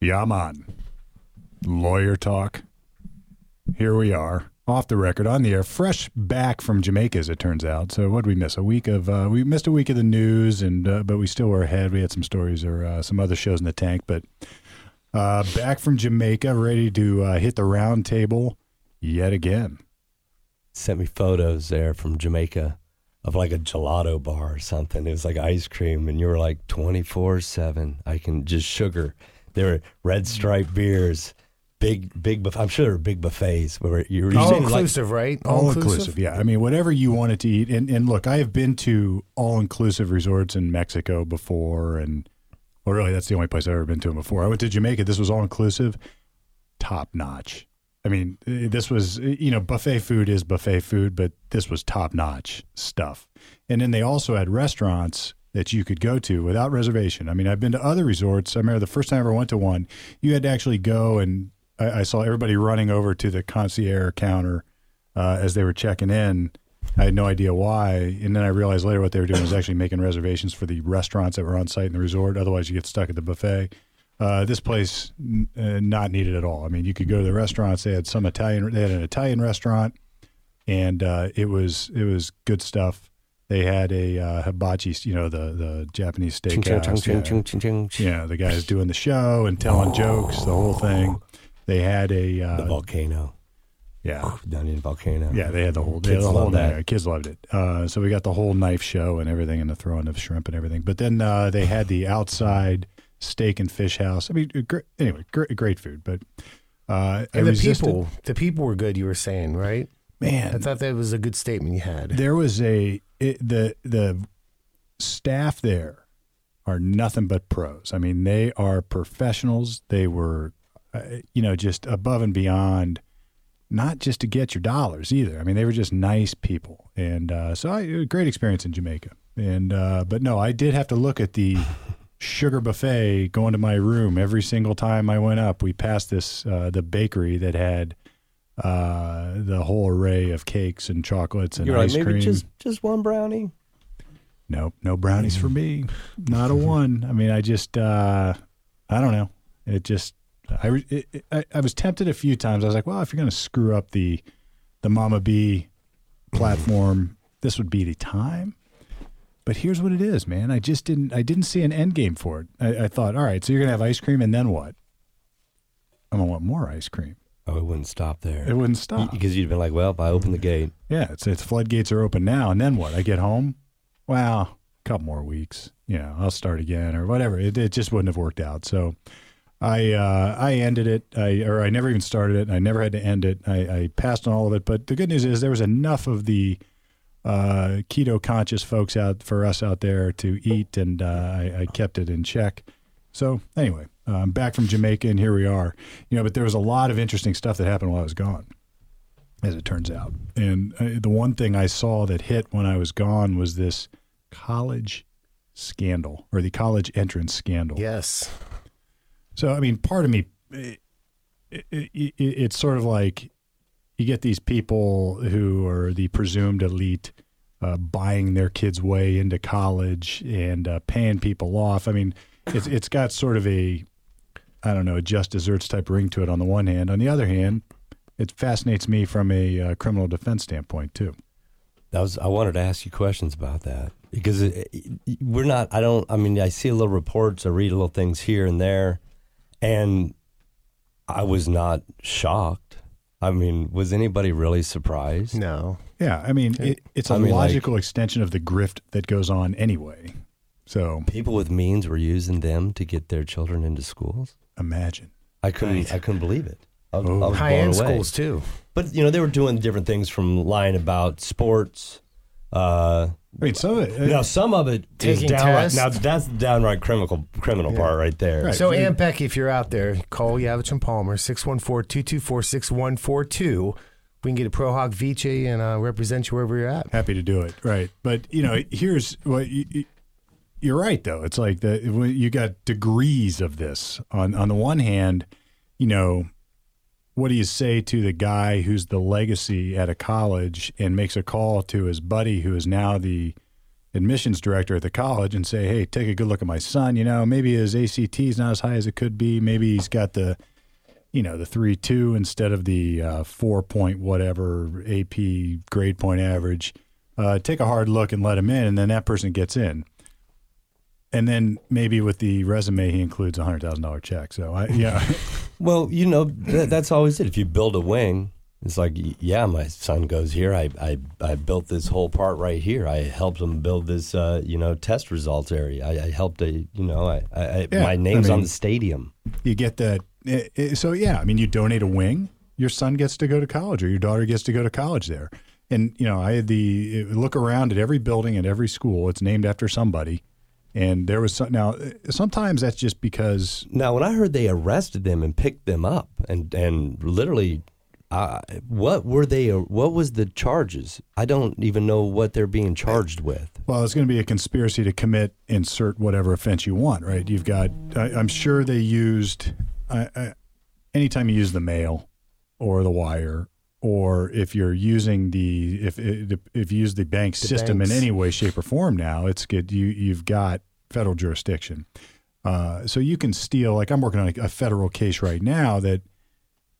Yeah, man. Lawyer talk. Here we are, off the record, on the air, fresh back from Jamaica, as it turns out. So, what did we miss? A week of uh, we missed a week of the news, and uh, but we still were ahead. We had some stories or uh, some other shows in the tank, but uh, back from Jamaica, ready to uh, hit the round table yet again. Sent me photos there from Jamaica of like a gelato bar or something. It was like ice cream, and you were like twenty four seven. I can just sugar. There were red stripe beers, big big. Buff- I'm sure there were big buffets where you were All saying, like, inclusive, right? All inclusive, yeah. I mean, whatever you wanted to eat. And, and look, I have been to all inclusive resorts in Mexico before, and well, really, that's the only place I've ever been to before. I went to Jamaica. This was all inclusive, top notch. I mean, eh, this was eh, you know buffet food is buffet food, but this was top notch stuff. And then they also had restaurants that you could go to without reservation. I mean, I've been to other resorts. I remember the first time I ever went to one, you had to actually go and I, I saw everybody running over to the concierge counter uh, as they were checking in. I had no idea why, and then I realized later what they were doing was actually making reservations for the restaurants that were on site in the resort. Otherwise, you get stuck at the buffet. Uh, this place uh, not needed at all. I mean, you could go to the restaurants. They had some Italian. They had an Italian restaurant, and uh, it was it was good stuff. They had a uh, hibachi, you know, the the Japanese steakhouse. ching, yeah. ching, ching, ching, ching. Yeah, the guys doing the show and telling jokes, the whole thing. They had a the uh, volcano, yeah, down in the volcano. yeah. They had the whole, they had Kids the whole love that. Kids loved it. Uh, so we got the whole knife show and everything, and the throwing of shrimp and everything. But then uh, they had the outside steak and fish house. I mean, uh, great, anyway, great, great food. But uh, I the resisted- people, the people were good. You were saying, right? Man, I thought that was a good statement you had. there was a it, the the staff there are nothing but pros. I mean, they are professionals. They were, uh, you know, just above and beyond. Not just to get your dollars either. I mean, they were just nice people, and uh, so I, it was a great experience in Jamaica. And uh, but no, I did have to look at the sugar buffet going to my room every single time I went up. We passed this uh, the bakery that had uh, the whole array of cakes and chocolates and You're like ice maybe cream. just just one brownie. Nope, no brownies for me. Not a one. I mean, I just, uh, I don't know. It just I, it, I I was tempted a few times. I was like, well, if you're going to screw up the, the Mama B platform, this would be the time. But here's what it is, man. I just didn't, I didn't see an end game for it. I, I thought, all right, so you're going to have ice cream and then what? I'm going to want more ice cream. Oh, it wouldn't stop there. It wouldn't stop. Because you'd been like, well, if I open the gate, Yeah, it's, it's floodgates are open now, and then what? I get home. Well, a couple more weeks. You know, I'll start again or whatever. It, it just wouldn't have worked out. So, I uh, I ended it. I or I never even started it. I never had to end it. I, I passed on all of it. But the good news is there was enough of the uh, keto conscious folks out for us out there to eat, and uh, I, I kept it in check. So anyway, I'm back from Jamaica, and here we are. You know, but there was a lot of interesting stuff that happened while I was gone as it turns out. And uh, the one thing I saw that hit when I was gone was this college scandal or the college entrance scandal. Yes. So, I mean, part of me, it, it, it, it's sort of like you get these people who are the presumed elite uh, buying their kids' way into college and uh, paying people off. I mean, it's it's got sort of a, I don't know, a just desserts type ring to it on the one hand. On the other hand, it fascinates me from a uh, criminal defense standpoint too. that was I wanted to ask you questions about that because it, it- we're not. I don't. I mean, I see a little reports, I read little things here and there, and I was not shocked. I mean, was anybody really surprised? No. Yeah, I mean, it, it's a I mean, like- logical extension of the grift that goes on anyway. So People with means were using them to get their children into schools. imagine. I couldn't. Right. I couldn't believe it. I was, Oh. I was High end away. schools too. But you know, they were doing different things from lying about sports. Uh, I mean, some of it. now, some of it is Taking downright. tests. Now, that's the downright criminal criminal part right there. Right. So, Aunt Becky, if you're out there, call Yavitch and Palmer, 614-224-6142. We can get a Pro Hac Vice and uh, represent you wherever you're at. happy to do it right but you know here's what you, you- you're right though it's like the you got degrees of this on on the one hand you know what do you say to the guy who's the legacy at a college and makes a call to his buddy who is now the admissions director at the college and say, "Hey, take a good look at my son. You know, maybe his ACT is not as high as it could be. Maybe he's got the, you know, the three two instead of the uh, four point whatever AP grade point average. Uh, take a hard look and let him in, and then that person gets in." And then maybe with the resume, he includes a hundred thousand dollar check. So I, yeah, Well, you know, that, that's always it. If you build a wing, it's like, yeah, my son goes here. I, I, I built this whole part right here. I helped him build this, uh, you know, test results area. I, I helped, a, you know, I, I, I Yeah, my name's I on the stadium. you get that. eh, eh, So yeah, I mean, you donate a wing, your son gets to go to college, or your daughter gets to go to college there. And you know, I had the eh, look around at every building at every school. It's named after somebody, and there was some, now. Sometimes that's just because Now, when I heard they arrested them and picked them up and, and literally, uh, what were they, what was the charges? I don't even know what they're being charged with. Well, it's going to be a conspiracy to commit insert whatever offense you want, right? You've got. I, I'm sure they used. I, I, anytime you use the mail or the wire, or if you're using the if if, if you use the bank system banks. in any way, shape, or form, now it's good. You you've got federal jurisdiction, uh, so you can steal. Like I'm working on a, a federal case right now that.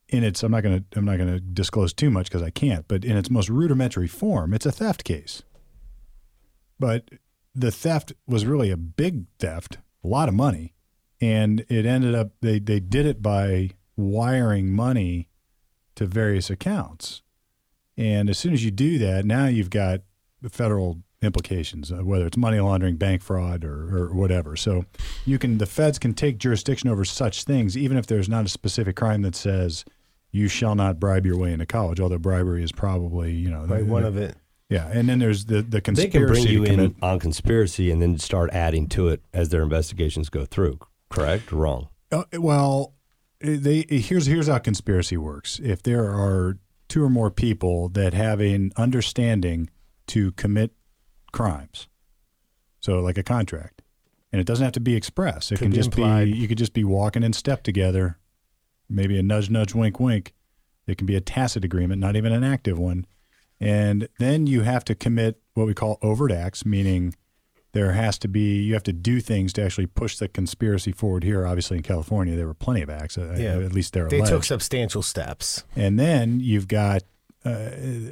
In its, I'm not going to, I'm not going to disclose too much because I can't. But in its most rudimentary form, it's a theft case but the theft was really a big theft, a lot of money, and it ended up they they did it by wiring money to various accounts. And as soon as you do that, now you've got federal implications, whether it's money laundering, bank fraud, or, or whatever. So you can the feds can take jurisdiction over such things, even if there's not a specific crime that says you shall not bribe your way into college. Although bribery is probably you know Right, one of it. yeah, and then there's the the conspiracy. They can bring you commit. in on conspiracy and then start adding to it as their investigations go through. Correct or wrong? Uh, well, they here's here's how conspiracy works. If there are two or more people that have an understanding to commit crimes, so like a contract, and it doesn't have to be express. It Could can be just implied. be you could just be walking in step together, maybe a nudge, nudge, wink, wink. It can be a tacit agreement, not even an active one. And then you have to commit what we call overt acts, meaning there has to be you have to do things to actually push the conspiracy forward here. Obviously, in California, there were plenty of acts. uh, Yeah. At least there are They alleged. took substantial steps. and then you've got, uh,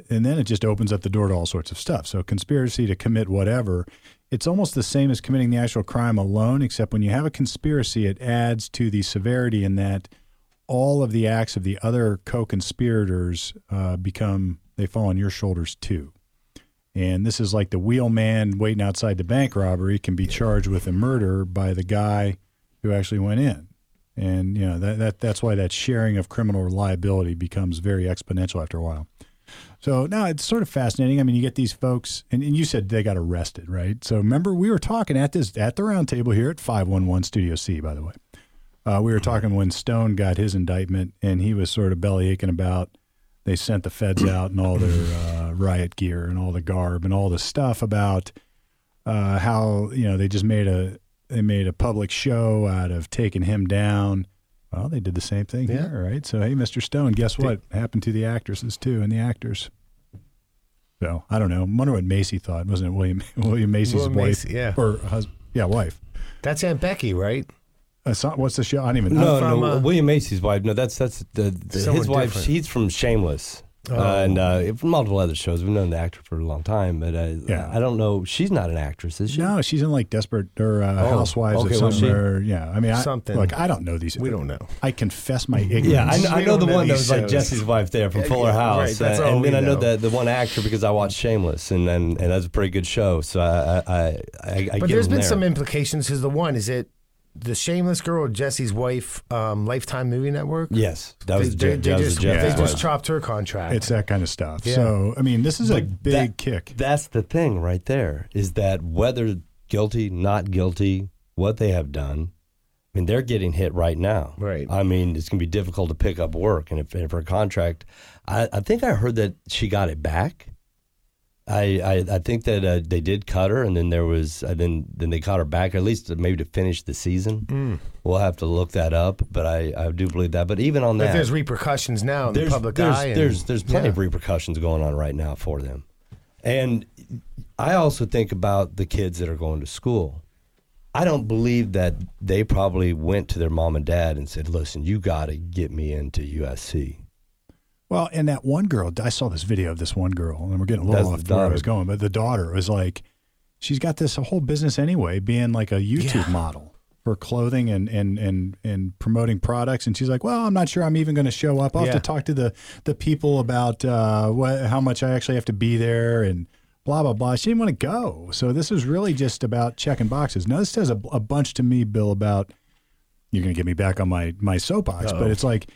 and then it just opens up the door to all sorts of stuff. So conspiracy to commit whatever. It's almost the same as committing the actual crime alone, except when you have a conspiracy, it adds to the severity in that all of the acts of the other co-conspirators uh, become they fall on your shoulders too. And this is like the wheelman waiting outside the bank robbery can be charged with a murder by the guy who actually went in. And you know that, that that's why that sharing of criminal liability becomes very exponential after a while. So now it's sort of fascinating. I mean, you get these folks, and, and you said they got arrested, right? So remember, we were talking at this at the roundtable here at five one one Studio C, by the way. Uh, we were talking when Stone got his indictment, and he was sort of belly aching about they sent the feds out and all their uh, riot gear and all the garb and all the stuff about uh, how you know they just made a they made a public show out of taking him down. Well, they did the same thing Yeah. here, right? So, hey, Mr. Stone, guess what happened to the actresses too and the actors? So I don't know. I wonder what Macy thought. Wasn't it William William Macy's William wife? Macy, yeah. or husband? Yeah, wife. That's Aunt Becky, right? Uh, what's the show? I don't even know. No, from, no. uh, William Macy's wife. No, that's that's the, the Someone his wife. different. He's from Shameless. Oh. Uh, and uh, from multiple other shows. We've known the actor for a long time, but uh, Yeah. I don't know. She's not an actress, is she? No, she's in like Desperate or uh, Oh, Housewives okay, of was she? somewhere. Yeah, I mean, I, Something. Like I don't know these. We don't know. I confess my ignorance. Yeah, I, know- I We know the don't know one that these was like shows. Jesse's wife there from Fuller yeah, House, right, that's uh, all and then we I know know. the the one actor because I watched Shameless, and and, and that's a pretty good show. So I I I, I, I But get there's him been there. some implications. Because the one is it the Shameless Girl Jesse's wife, um, Lifetime Movie Network. Yes, that was they, Je- they that was just, Jeff's they just chopped her contract. It's that kind of stuff. Yeah. So I mean, this is a big that- kick. That's the thing right there is that whether guilty, not guilty, what they have done, I mean, they're getting hit right now. Right. I mean, it's going to be difficult to pick up work. And if, if her contract, I, I think I heard that she got it back. I, I, I think that uh, they did cut her, and then there was, uh, then then they caught her back, at least maybe to finish the season. Mm. We'll have to look that up, but I, I do believe that. But even on But that, there's repercussions now in there's, the public there's, eye. and- There's there's plenty yeah. of repercussions going on right now for them, and I also think about the kids that are going to school. I don't believe that they probably went to their mom and dad and said, "Listen, you got to get me into USC." Well, and that one girl, I saw this video of this one girl, and we're getting a little That's off the where I was going, but the daughter was like, she's got this whole business anyway, being like a YouTube Yeah. model for clothing and, and, and, and promoting products. And she's like, well, I'm not sure I'm even going to show up. I'll have to talk to the, the people about uh, what, how much I actually have to be there and blah, blah, blah. She didn't want to go. So this was really just about checking boxes. Now, this says a, a bunch to me, Bill, about you're going to get me back on my my soapbox, but it's like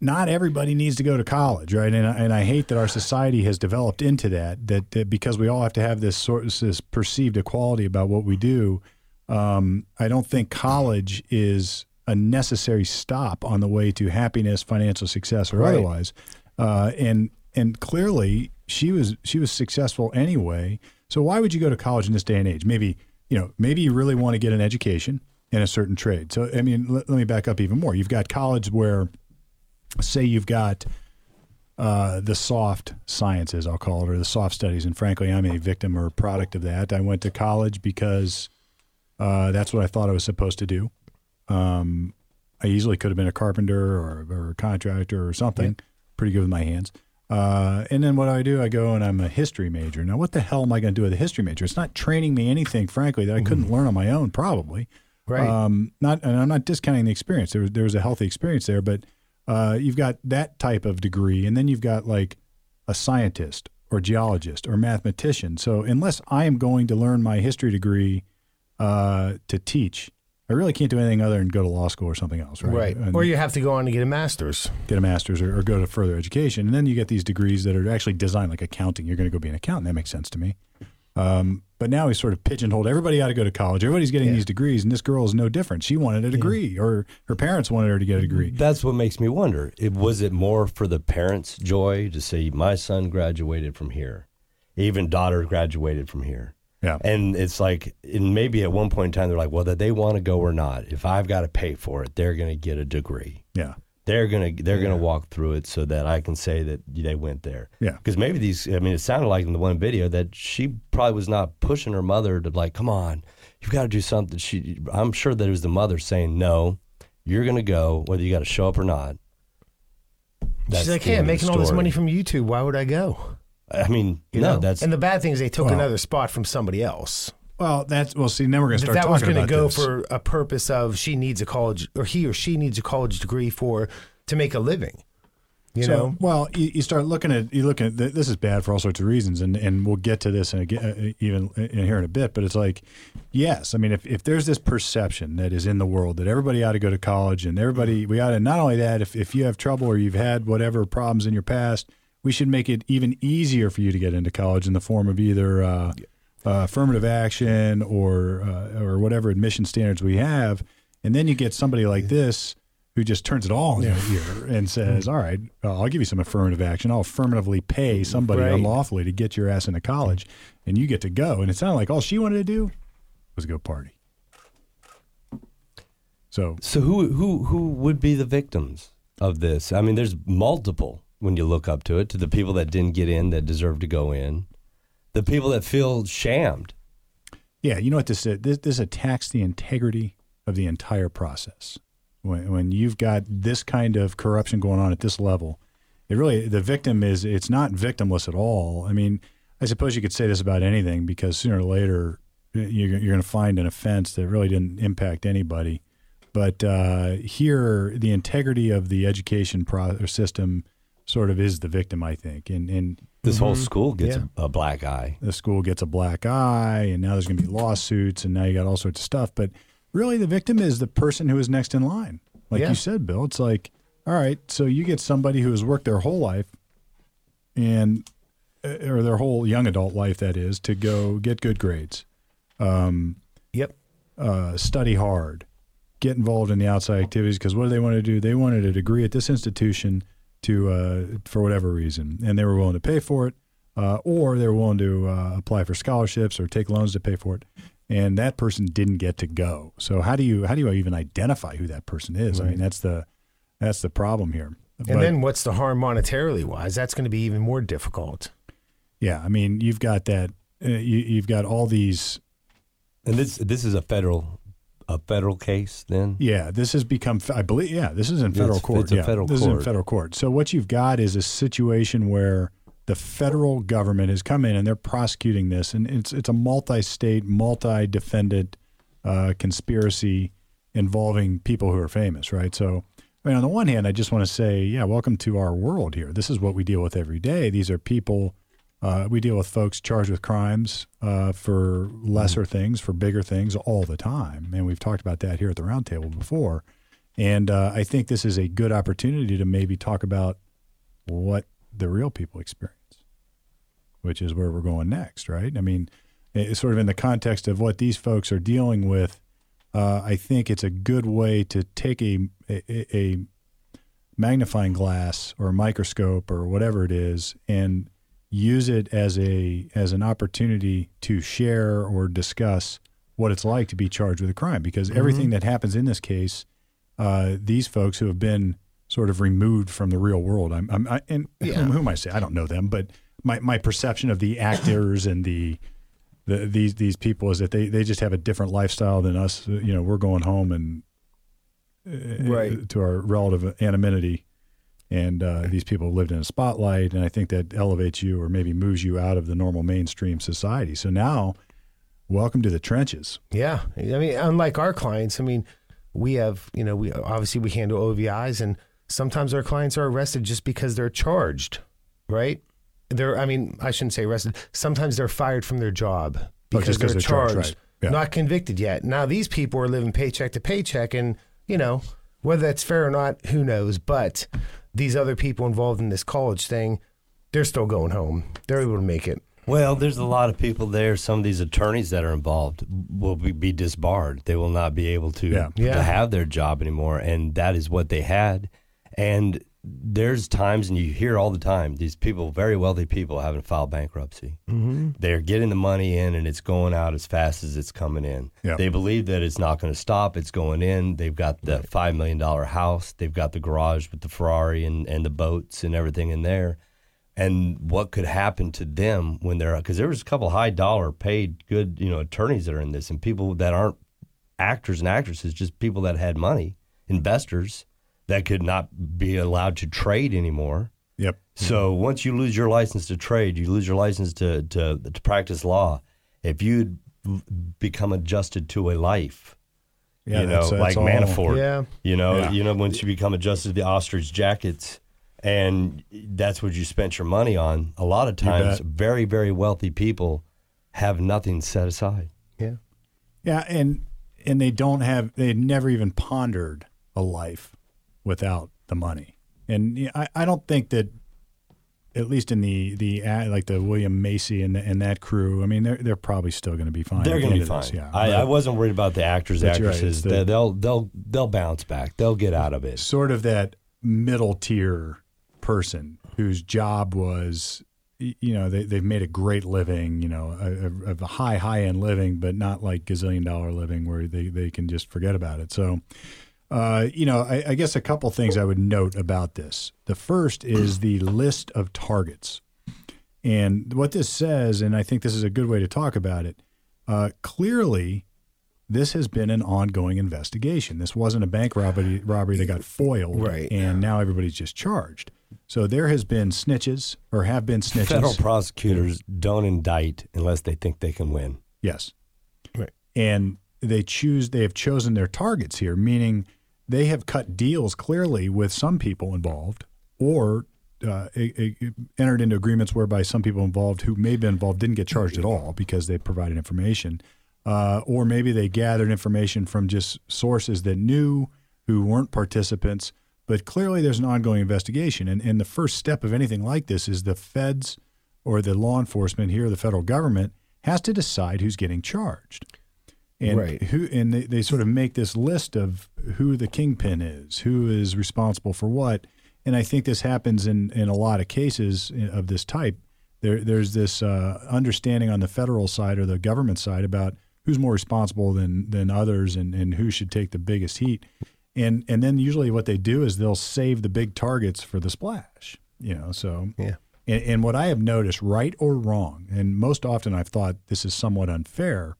not everybody needs to go to college, right? And I, and I hate that our society has developed into that, that that because we all have to have this sort of this perceived equality about what we do. Um, I don't think college is a necessary stop on the way to happiness, financial success, or Right. otherwise. Uh, and and clearly she was she was successful anyway. So why would you go to college in this day and age? Maybe you know maybe you really want to get an education in a certain trade. So I mean, let, let me back up even more. You've got college where, say, you've got uh, the soft sciences, I'll call it, or the soft studies. And frankly, I'm a victim or product of that. I went to college because uh, that's what I thought I was supposed to do. Um, I easily could have been a carpenter or, or a contractor or something. Pretty good with my hands. Uh, and then what do I do? I go and I'm a history major. Now, what the hell am I going to do with a history major? It's not training me anything, frankly, that I couldn't learn on my own, probably. Right. Um, not, and I'm not discounting the experience. There was there was a healthy experience there, but uh, you've got that type of degree, and then you've got like a scientist or geologist or mathematician. So unless I am going to learn my history degree uh, to teach, I really can't do anything other than go to law school or something else, right? right. And Or you have to go on to get a master's. get a master's or, or go to further education, and then you get these degrees that are actually designed like accounting. You're going to go be an accountant. That makes sense to me. Um, but now he's sort of pigeonholed. Everybody ought to go to college. Everybody's getting Yeah. these degrees, and this girl is no different. She wanted a degree, or her parents wanted her to get a degree. That's what makes me wonder. It, was it more for the parents' joy to see my son graduated from here, even daughter graduated from here? Yeah. And it's like, and maybe at one point in time, they're like, well, that they want to go or not. If I've got to pay for it, they're going to get a degree. Yeah. They're gonna they're gonna walk through it so that I can say that they went there. Yeah. Because maybe these, I mean, it sounded like in the one video that she probably was not pushing her mother to like, come on, you've got to do something. She, I'm sure that it was the mother saying, no, you're gonna go whether you got to show up or not. That's She's like, hey, I'm making all this money from YouTube. Why would I go? I mean, You no, know? that's and the bad thing is they took Well- another spot from somebody else. Well, that's well. See, now we're going to That, start that was going to about go this. for a purpose of she needs a college or he or she needs a college degree for to make a living. You so, know, well, you, you start looking at you look at th- this is bad for all sorts of reasons, and and we'll get to this in a, uh, even in here in a bit. But it's like, yes, I mean, if if there's this perception that is in the world that everybody ought to go to college, and everybody we ought to not only that, if if you have trouble or you've had whatever problems in your past, we should make it even easier for you to get into college in the form of either. Uh, uh, affirmative action or uh, or whatever admission standards we have, and then you get somebody like this who just turns it all in your ear and says, "All right, I'll give you some affirmative action. I'll affirmatively pay somebody Right. unlawfully to get your ass into college, and you get to go." And it sounded like all she wanted to do was go party. So So who who who would be the victims of this? I mean, there's multiple when you look up to it. To the people that didn't get in that deserve to go in, the people that feel shamed. Yeah, you know what this is? This, this attacks the integrity of the entire process. When, when you've got this kind of corruption going on at this level, it really the victim is it's not victimless at all. I mean, I suppose you could say this about anything because sooner or later you're, you're going to find an offense that really didn't impact anybody. But uh, here, the integrity of the education pro- system sort of is the victim, I think, and and This whole school gets Yeah. a, a black eye. the school gets a black eye, and now there's going to be lawsuits, and now you got all sorts of stuff. But really, the victim is the person who is next in line. Like Yeah. you said, Bill, it's like, all right, so you get somebody who has worked their whole life, and uh, or their whole young adult life, that is, to go get good grades, yep. uh, study hard, get involved in the outside activities. Because what do they want to do? They wanted a degree at this institution to uh, for whatever reason, and they were willing to pay for it, uh, or they were willing to uh, apply for scholarships or take loans to pay for it. And that person didn't get to go. So how do you how do you even identify who that person is? I mean, that's the that's the problem here. And But- then what's the harm monetarily wise? That's going to be even more difficult. Yeah, I mean, you've got that uh, you, you've got all these. And this this is a federal a federal case then. Yeah, this has become. I believe. Yeah, this is in federal It's- court. it's a yeah, federal this is in federal court. So what you've got is a situation where the federal government has come in and they're prosecuting this, and it's it's a multi-state, multi-defendant uh, conspiracy involving people who are famous, right? So. I mean, on the one hand, I just want to say, yeah, welcome to our world here. This is what we deal with every day. These are people uh, we deal with folks charged with crimes uh, for lesser things, for bigger things all the time. And we've talked about that here at the roundtable before. And uh, I think this is a good opportunity to maybe talk about what the real people experience, which is where we're going next, right? I mean, it's sort of in the context of what these folks are dealing with. Uh, I think it's a good way to take a, a, a magnifying glass or a microscope or whatever it is and use it as a as an opportunity to share or discuss what it's like to be charged with a crime. Because everything that happens in this case uh, these folks who have been sort of removed from the real world I'm, I'm I, and whom, whom I say? I don't know them but my, my perception of the actors and the, the these these people is that they, they just have a different lifestyle than us. You know we're going home and uh, Right. to our relative anonymity and uh, these people lived in a spotlight and i think that elevates you or maybe moves you out of the normal mainstream society so now welcome to the trenches Yeah, I mean, unlike our clients, I mean, we have, you know, we obviously we handle OVIs, and sometimes our clients are arrested just because they're charged, right? They're, I mean, I shouldn't say arrested. Sometimes they're fired from their job because just 'cause they're, they're charged, charged, right. Yeah. not convicted yet. Now these people are living paycheck to paycheck, and you know whether that's fair or not, who knows? But these other people involved in this college thing, they're still going home. They're able to make it. Well, there's a lot of people there. Some of these attorneys that are involved will be, be disbarred. They will not be able to, Yeah. Yeah. to have their job anymore, and that is what they had. And there's times, and you hear all the time, these people, very wealthy people, having to file bankruptcy. Mm-hmm. They're getting the money in, and it's going out as fast as it's coming in. Yeah. They believe that it's not going to stop. It's going in. They've got the five million dollar house. They've got the garage with the Ferrari and, and the boats and everything in there and what could happen to them when they're because there was a couple high dollar paid good you know attorneys that are in this and people that aren't actors and actresses just people that had money investors that could not be allowed to trade anymore yep so once you lose your license to trade you lose your license to to, to practice law if you'd become adjusted to a life Yeah, you know that's- that's like all- Manafort Yeah. you know, Yeah. you know, once you become adjusted to the ostrich jackets, and that's what you spent your money on. A lot of times, very, very wealthy people have nothing set aside. Yeah. yeah and and they don't have they never even pondered a life without the money and I, I don't think that at least in the the like the William Macy and the, and that crew I mean they're they're probably still going to be fine They're going to be fine. this, yeah I, I wasn't worried about the actors, you're right, actresses. the- They- they'll they'll they'll bounce back. They'll get out of it. sort of that middle tier person whose job was you know they, they've made a great living you know a, a, a high high end living but not like gazillion dollar living where they, they can just forget about it so uh, you know I, I guess a couple things i would note about this the first is the list of targets and what this says and i think this is a good way to talk about it uh, clearly this has been an ongoing investigation. This wasn't a bank robbery robbery that got foiled, Right. And now everybody's just charged. So there has been snitches, or have been snitches. Federal prosecutors don't indict unless they think they can win. yes, Right. and they choose. They have chosen their targets here, meaning they have cut deals clearly with some people involved, or uh, a, a- entered into agreements whereby some people involved who may have been involved didn't get charged at all because they provided information, uh, or maybe they gathered information from just sources that knew who weren't participants. But clearly, there's an ongoing investigation, and, and the first step of anything like this is the feds or the law enforcement here, the federal government, has to decide who's getting charged and Right. who and they, they sort of make this list of who the kingpin is, who is responsible for what. And I think this happens in, in a lot of cases of this type. There, there's this uh, understanding on the federal side or the government side about who's more responsible than than others and, and who should take the biggest heat. And and then usually what they do is they'll save the big targets for the splash. You know, so Yeah. And, and what I have noticed, right or wrong, and most often I've thought this is somewhat unfair,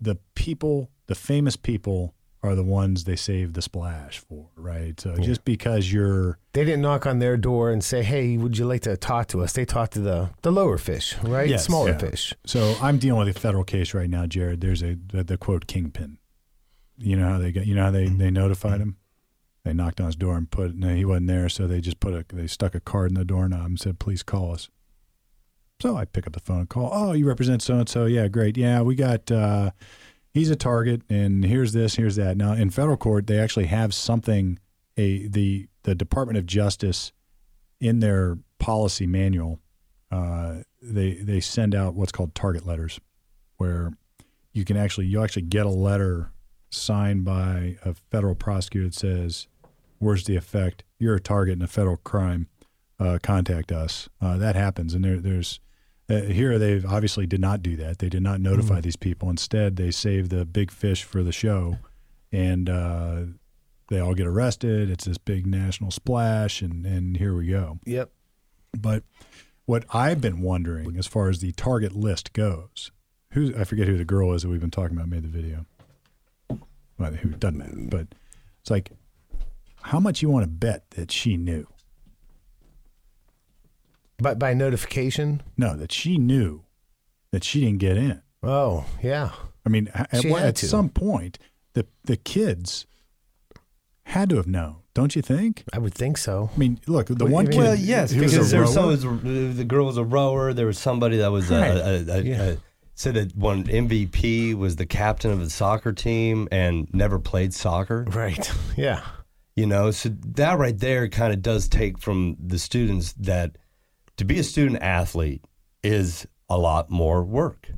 the people, the famous people, are the ones they save the splash for, right? So just because you're They didn't knock on their door and say, "Hey, would you like to talk to us?" They talked to the the lower fish, right? Yes. Smaller Yeah. fish. So I'm dealing with a federal case right now, Jared. There's a the, the quote kingpin. You know how they got. You know how they they notified him. They knocked on his door and put. No, he wasn't there, so they just put a. They stuck a card in the doorknob and said, "Please call us." So I pick up the phone and call. Oh, you represent so and so. Yeah, great. Yeah, we got. uh He's a target, and here's this, here's that. Now in federal court, they actually have something. A the the Department of Justice in their policy manual uh, they they send out what's called target letters, where you can actually you actually get a letter signed by a federal prosecutor that says, "Where's the effect? You're a target in a federal crime. Uh, contact us." Uh, that happens, and there, there's uh, here they obviously did not do that. They did not notify these people. Instead, they saved the big fish for the show, and uh, they all get arrested. It's this big national splash, and and here we go. Yep. But what I've been wondering, as far as the target list goes, who I forget who the girl is that we've been talking about made the video. Well, who doesn't matter, but it's like, how much you want to bet that she knew? But by notification. No, that she knew that she didn't get in. Oh, yeah. I mean, at, what- at some point, the the kids had to have known, don't you think? I would think so. I mean, look, the What- one I kid. Well, yes, who because a there was rower- some, the girl was a rower. There was somebody that was a, a, a, Yeah. a, said that one MVP was the captain of the soccer team and never played soccer. Right. Yeah. You know, so that right there kind of does take from the students that to be a student athlete is a lot more work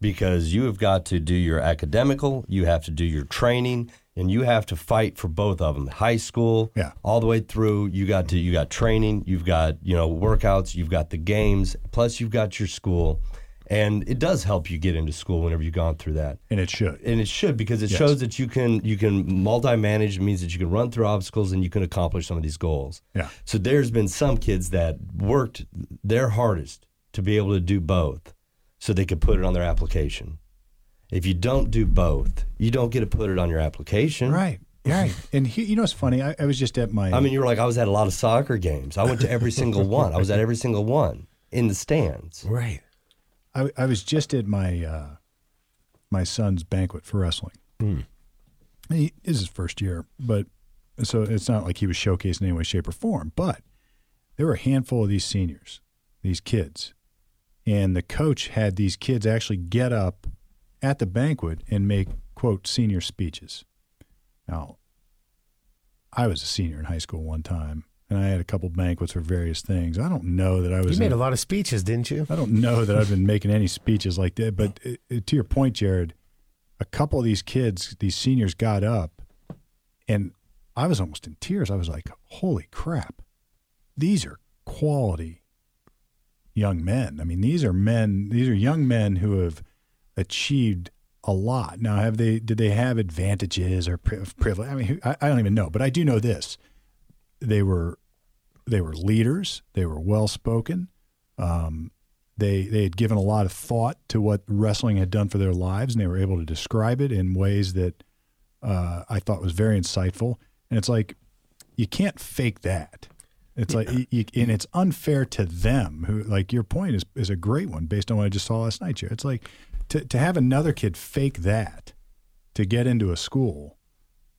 because you have got to do your academical, you have to do your training, and you have to fight for both of them. High school, Yeah. all the way through. You got to you got training, you've got you know workouts, you've got the games, plus you've got your school, and it does help you get into school whenever you've gone through that and it should. and it should because it Yes. shows that you can you can multi-manage means that you can run through obstacles and you can accomplish some of these goals Yeah. so there's been some kids that worked their hardest to be able to do both so they could put it on their application if you don't do both you don't get to put it on your application Right. Right. And he, you know what's funny? I, I was just at my. i mean you were like i was at a lot of soccer games i went to every single one i was at every single one in the stands Right. I, I was just at my uh, my son's banquet for wrestling. He this is his first year, but so it's not like he was showcased in any way, shape, or form. But there were a handful of these seniors, these kids, and the coach had these kids actually get up at the banquet and make quote senior speeches. Now, I was a senior in high school one time, and I had a couple banquets for various things. I don't know that I was. You made in- a lot of speeches, didn't you? I don't know that I've been making any speeches like that, but uh, uh, to your point, Jared, a couple of these kids, these seniors got up, and I was almost in tears. I was like, holy crap, these are quality young men. I mean, these are men, these are young men who have achieved a lot. Now, have they, did they have advantages or pri- privilege? I mean, I, I don't even know, but I do know this. They were, they were leaders. They were well spoken. Um, they they had given a lot of thought to what wrestling had done for their lives, and they were able to describe it in ways that uh, I thought was very insightful. And it's like you can't fake that. It's like you, you, and it's unfair to them. Who like your point is is a great one based on what I just saw last night. Here, it's like to to have another kid fake that to get into a school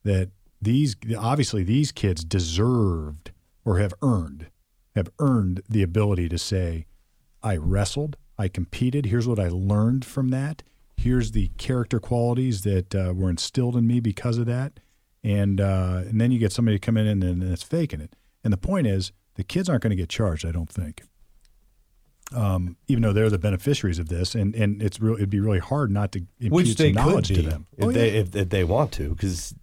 that these obviously these kids deserved or have earned have earned the ability to say I wrestled, I competed. Here's what I learned from that. Here's the character qualities that uh, were instilled in me because of that. And uh, and then you get somebody to come in and, and it's faking it. And the point is, the kids aren't going to get charged. I don't think. Um, even though they're the beneficiaries of this, and, and it's real, it'd be really hard not to impute which they some knowledge be to them. if Oh, they yeah. if, if they want to because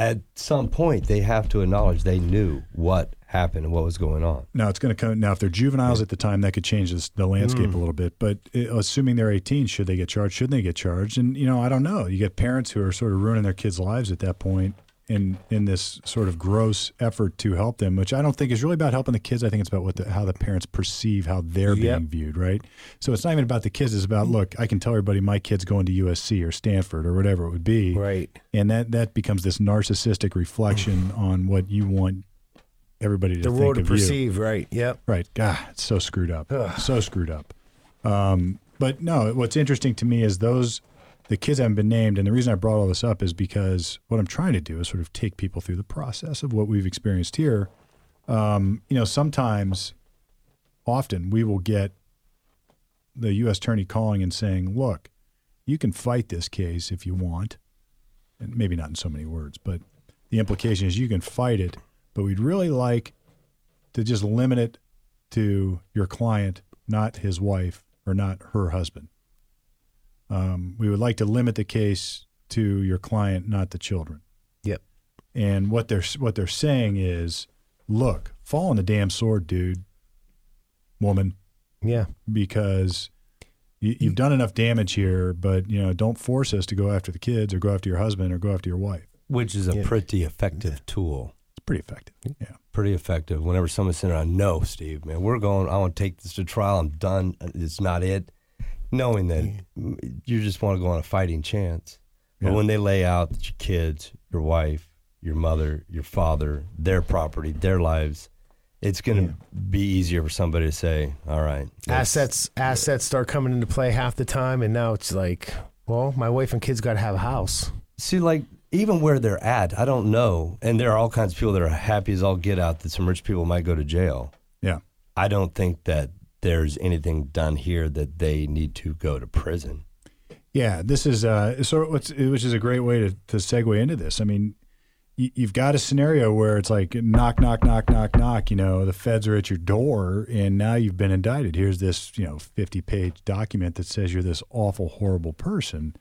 at some point they have to acknowledge they knew what happened and what was going on Now it's going to come. Now, if they're juveniles at the time, that could change this, the landscape a little bit. But uh, assuming they're 18, should they get charged? Shouldn't they get charged? And you know, I don't know. You get parents who are sort of ruining their kids' lives at that point, in in this sort of gross effort to help them, which I don't think is really about helping the kids. I think it's about what the, how the parents perceive how they're Yep. being viewed, right? So it's not even about the kids. It's about look, I can tell everybody my kid's going to USC or Stanford or whatever it would be, Right. and that that becomes this narcissistic reflection on what you want everybody to The think world to of you. perceive. Right. Yep. Right. God, it's so screwed up. so screwed up. Um, but no, what's interesting to me is those the kids haven't been named, and the reason I brought all this up is because what I'm trying to do is sort of take people through the process of what we've experienced here. Um, you know, sometimes, often, we will get the U.S. attorney calling and saying, "Look, you can fight this case if you want," and maybe not in so many words, but the implication is you can fight it, but we'd really like to just limit it to your client, not his wife or not her husband. Um, we would like to limit the case to your client, not the children. Yep. And what they're what they're saying is, look, fall on the damn sword, dude, woman, Yeah. because you, you've done enough damage here. But you know, don't force us to go after the kids or go after your husband or go after your wife. which is a Yeah. pretty effective tool. It's pretty effective. Yeah. Pretty effective. Whenever someone's saying, "I know, Steve, man, we're going. I want to take this to trial. I'm done. It's not it." Knowing that you just want to go on a fighting chance, but Yeah. when they lay out that your kids, your wife, your mother, your father, their property, their lives, it's going to be easier for somebody to say, "All right, Assets assets start coming into play half the time, and now it's like, well, my wife and kids got to have a house. See, like even where they're at, I don't know. And there are all kinds of people that are happy as all get out that some rich people might go to jail. Yeah. I don't think that there's anything done here that they need to go to prison. Yeah, this is uh, so which is a great way to, to segue into this. I mean, you, you've got a scenario where it's like knock, knock, knock, knock, knock. You know, the feds are at your door, and now you've been indicted. Here's this you know fifty page document that says you're this awful, horrible person.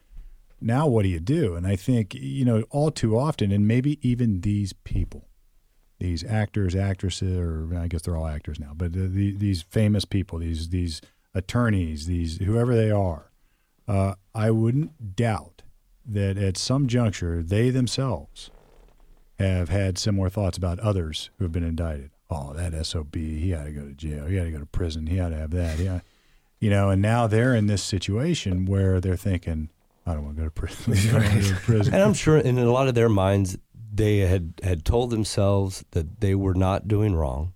Now, what do you do? And I think you know all too often, and maybe even these people, these actors, actresses, or I guess they're all actors now, but uh, the, these famous people, these these attorneys, these whoever they are. Uh, I wouldn't doubt that at some juncture they themselves have had similar thoughts about others who have been indicted. Oh, that SOB, he had to go to jail. He had to go to prison. He had to have that. Yeah, you know. And now they're in this situation where they're thinking, I don't want to go to prison. I don't want to go to prison. And I'm sure in a lot of their minds, they had, had told themselves that they were not doing wrong,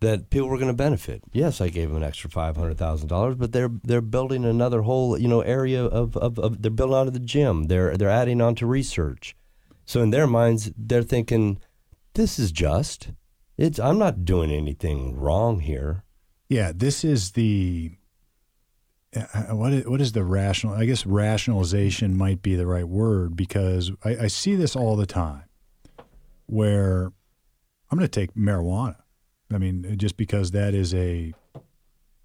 that people were going to benefit. Yes, I gave them an extra five hundred thousand dollars, but they're they're building another whole you know area of, of, of they're building onto the gym. They're they're adding on to research. So in their minds, they're thinking, this is just. It's I'm not doing anything wrong here. Yeah, this is the uh, what is, what is the rational? I guess rationalization might be the right word because I, I see this all the time. Where I'm going to take marijuana. I mean, just because that is a,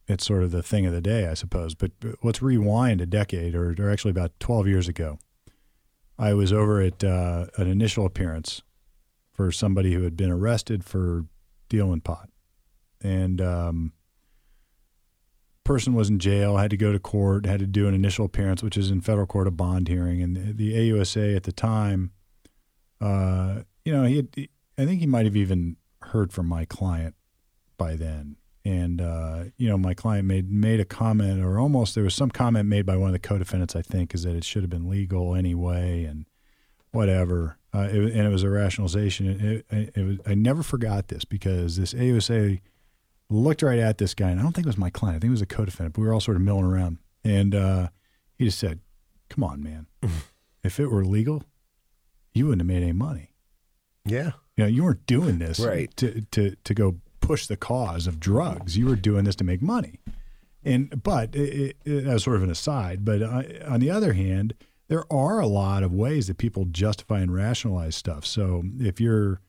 it's sort of the thing of the day, I suppose. But, let's rewind a decade, or, or actually about 12 years ago. I was over at uh, an initial appearance for somebody who had been arrested for dealing pot, and um, person was in jail, had to go to court, had to do an initial appearance, which is in federal court, a bond hearing, and the, the AUSA at the time, uh, you know, he, had, he- I think he might have even heard from my client by then, and uh, you know, my client made made a comment, or almost there was some comment made by one of the co-defendants, I think, is that it should have been legal anyway, and whatever. Uh, it, and it was a rationalization. It, it, it was, I never forgot this because this AUSA looked right at this guy, and I don't think it was my client. I think it was a co-defendant, but we were all sort of milling around, and uh, he just said, "Come on, man. if it were legal, you wouldn't have made any money. Yeah. You know, you weren't doing this Right. to to to go push the cause of drugs. You were doing this to make money." And but it, it, as sort of an aside, but uh, on the other hand, there are a lot of ways that people justify and rationalize stuff. So if you're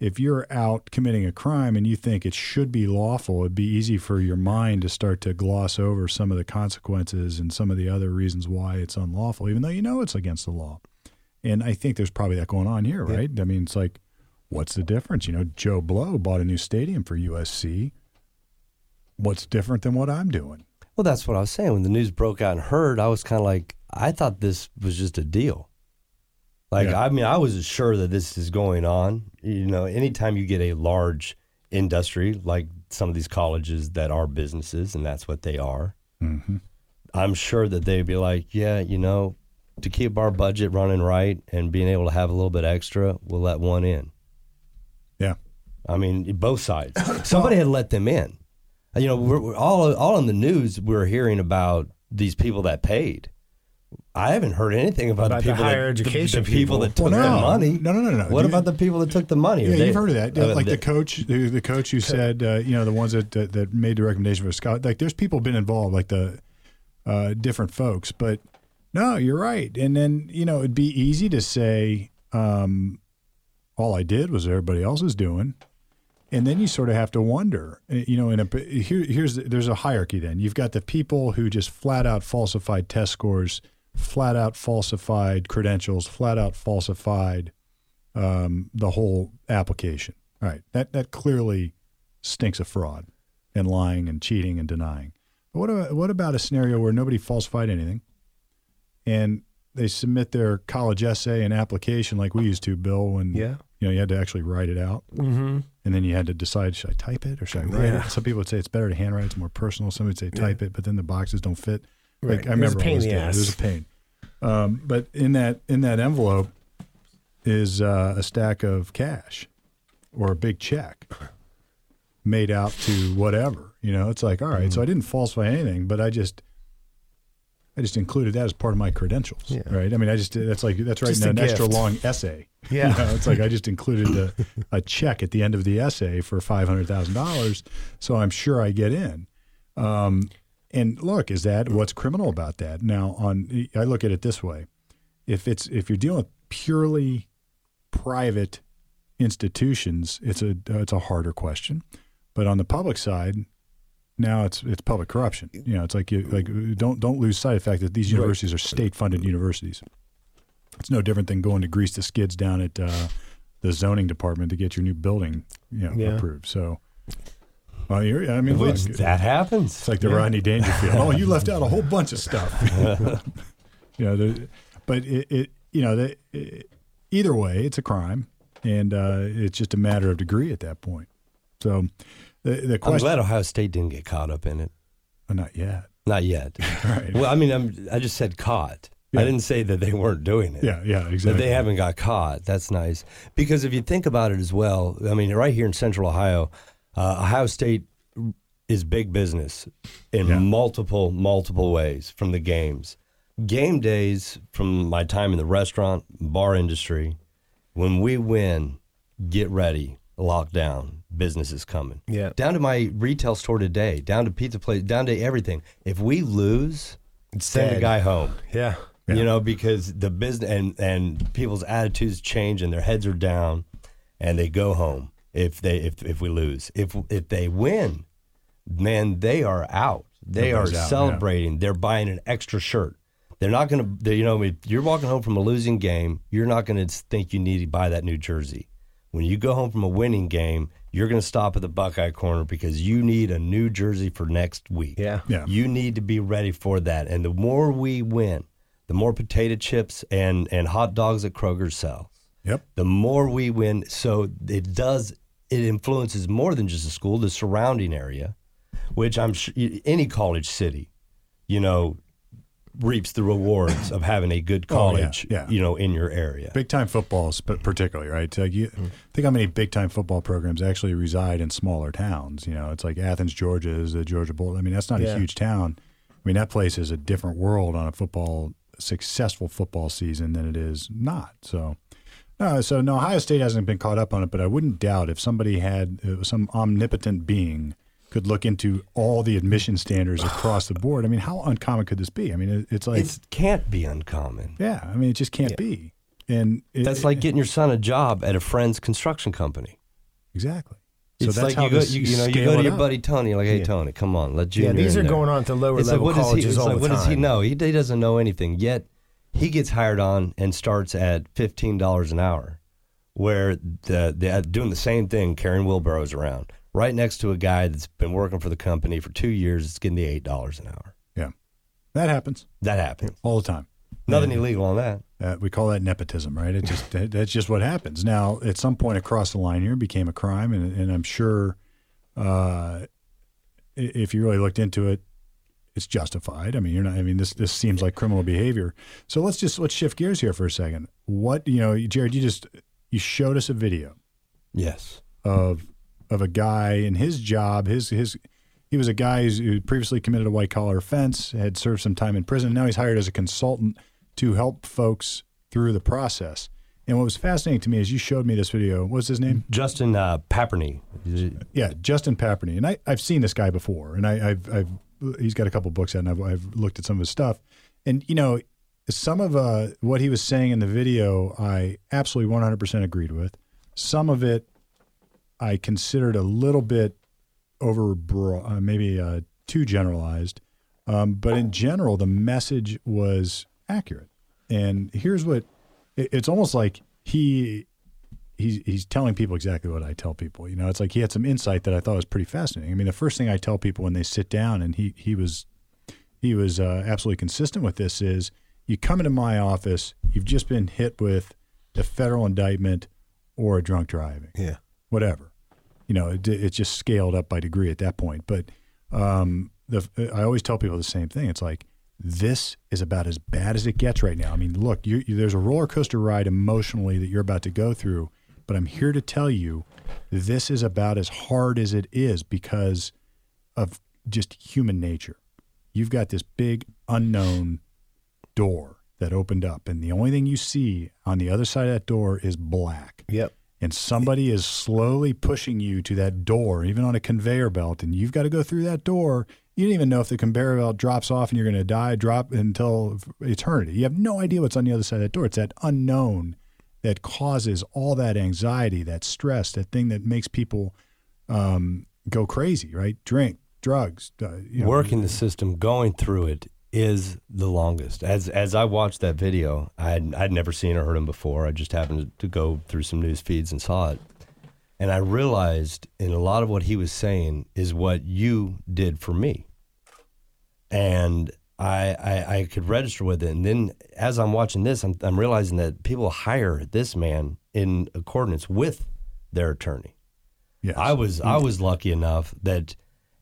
if you're out committing a crime and you think it should be lawful, it'd be easy for your mind to start to gloss over some of the consequences and some of the other reasons why it's unlawful, even though you know it's against the law. And I think there's probably that going on here, right? I mean, it's like, what's the difference? You know, Joe Blow bought a new stadium for USC. What's different than what I'm doing? Well, that's what I was saying. When the news broke out and heard, I was kind of like, I thought this was just a deal. Like Yeah. I mean, I was sure that this is going on. You know, anytime you get a large industry like some of these colleges that are businesses, and that's what they are, hmm I'm sure that they'd be like, yeah, you know, to keep our budget running right and being able to have a little bit extra, we'll let one in. Yeah. I mean, both sides. Somebody had let them in. You know, we're, we're all all in the news. We're hearing about these people that paid. I haven't heard anything about, About the the people higher that, education the, people people. that took Well, the money. No, no, no, no. What You- about the people that took the money? Yeah, They- you've heard of that. uh, like the they- coach, the, the coach who said, uh, you know, the ones that, that that made the recommendation for Scott. Like, there's people been involved, like the uh, different folks. But no, you're right. And then you know, it'd be easy to say, um, all I did was everybody else is doing. And then you sort of have to wonder, uh, you know, in a here, here's there's a hierarchy. Then you've got the people who just flat out falsified test scores, flat out falsified credentials, flat out falsified um, the whole application. All right, that that clearly stinks of fraud and lying and cheating and denying. But what what about a scenario where nobody falsified anything, and they submit their college essay and application like we used to, Bill, when Yeah. you know you had to actually write it out, Mm-hmm. and then you had to decide should I type it or should I write Yeah. it. Some people would say it's better to handwrite; it's more personal. Some would say type it, but then the boxes don't fit. Right. Like I It was a remember pain in the ass. It was a pain. Um, but in that in that envelope is uh, a stack of cash or a big check made out to whatever. You know, it's like all right, Mm-hmm. so I didn't falsify anything, but I just I just included that as part of my credentials. Yeah. Right. I mean, I just that's like that's Just writing a an extra long essay. Yeah. You know, it's like I just included a, a check at the end of the essay for five hundred thousand dollars, so I'm sure I get in. Um, and look, is that what's criminal about that? Now, on I look at it this way: if it's if you're dealing with purely private institutions, it's a it's a harder question. But on the public side, now it's it's public corruption. You know, it's like you like don't don't lose sight of the fact that these universities are state funded universities. It's no different than going to grease the skids down at uh, the zoning department to get your new building, you know, Yeah. approved. So, well, I mean, look, that happens. it's like the Rodney Dangerfield. oh, you left out a whole bunch of stuff. you know, the, but it, it, you know, the, it, either way, it's a crime, and uh, it's just a matter of degree at that point. So, the the I'm glad Ohio State didn't get caught up in it. oh, not yet. Not yet. Right. Well, I mean, I'm, I just said caught. Yeah. I didn't say that they weren't doing it. Yeah, yeah, That exactly. they haven't got caught. That's nice. Because if you think about it as well, I mean, right here in Central Ohio, uh, Ohio State is big business in Yeah. multiple, multiple ways from the games. Game days, from my time in the restaurant, bar industry, when we win, get ready, lockdown, business is coming. Yeah. Down to my retail store today, down to pizza place, down to everything. If we lose, send dead. a guy home. Yeah. You know, because the business and and people's attitudes change and their heads are down, and they go home if they if if we lose. If if they win, man, they are out. They are out, yeah. celebrating. They're buying an extra shirt. They're not going to. You know, if you're walking home from a losing game, you're not going to think you need to buy that new jersey. When you go home from a winning game, you're going to stop at the Buckeye corner because you need a new jersey for next week. Yeah. Yeah. You need to be ready for that. And the more we win, the more potato chips and, and hot dogs at Kroger sells. Yep. The more we win, so it does it influences more than just the school, the surrounding area, which I'm sure any college city, you know, reaps the rewards of having a good Oh, yeah, college, yeah. you know, in your area. Big time football, sp- particularly, right? Like you, think how many big time football programs actually reside in smaller towns. You know, it's like Athens, Georgia is the Georgia Bowl. I mean, that's not Yeah. a huge town. I mean, that place is a different world on a football successful football season than it is not. So, no, so no, Ohio State hasn't been caught up on it, but I wouldn't doubt if somebody had uh, some omnipotent being could look into all the admission standards across the board. I mean, how uncommon could this be? I mean, it, it's like, It can't be uncommon. yeah, I mean, it just can't Yeah. be. And it, That's like getting your son a job at a friend's construction company. Exactly. It's like how you go, you, you know, you go to your up. buddy Tony, like, hey Yeah. Tony, come on, let Junior. Yeah, Junior. these in are there. going on to lower It's like, level what does he, colleges it's all like, the what time. does he know? He, he doesn't know anything yet. He gets hired on and starts at fifteen dollars an hour, where the, the doing the same thing, carrying wheelbarrows around, right next to a guy that's been working for the company for two years. It's getting the eight dollars an hour. Yeah. That happens That happens. all the time. Nothing illegal on that. Uh, we call that nepotism, right? It just that, that's just what happens. Now, at some point across the line here, it became a crime, and, and I'm sure uh, if you really looked into it, it's justified. I mean, you're not. I mean, this this seems like criminal behavior. So let's just let's shift gears here for a second. What you know, Jared, you just you showed us a video Yes. of of a guy and his job. His his he was a guy who previously committed a white collar offense, had served some time in prison. Now he's hired as a consultant to help folks through the process. And what was fascinating to me is you showed me this video. What's his name? Justin uh, Paperny. Yeah, Justin Paperny. And I, I've seen this guy before, and I, I've, I've he's got a couple books out, and I've, I've looked at some of his stuff. And you know, some of uh, what he was saying in the video, I absolutely 100% agreed with. Some of it, I considered a little bit over broad, uh, maybe uh, too generalized. Um, but in general, the message was accurate. And here's what it, it's almost like he he's he's telling people exactly what I tell people. You know, it's like he had some insight that I thought was pretty fascinating. I mean, the first thing I tell people when they sit down, and he he was he was uh, absolutely consistent with this is you come into my office, you've just been hit with a federal indictment or a drunk driving, Yeah. Whatever. You know, it, it's just scaled up by degree at that point. But um, the I always tell people the same thing. It's like this is about as bad as it gets right now. I mean, look, you, you, there's a roller coaster ride emotionally that you're about to go through, but I'm here to tell you this is about as hard as it is because of just human nature. You've got this big unknown door that opened up, and the only thing you see on the other side of that door is black Yep. And somebody is slowly pushing you to that door, even on a conveyor belt, and you've got to go through that door. You don't even know if the conveyor belt drops off and you're going to die, drop until eternity. You have no idea what's on the other side of that door. It's that unknown that causes all that anxiety, that stress, that thing that makes people um, go crazy, right? Drink, drugs, uh, you know, Working the system, going through it is the longest. As as I watched that video, I'd I'd never seen or heard him before. I just happened to go through some news feeds and saw it, and I realized in a lot of what he was saying is what you did for me, and I I, I could register with it. And then as I'm watching this, I'm I'm realizing that people hire this man in accordance with their attorney. Yes. I was I mm. was lucky enough that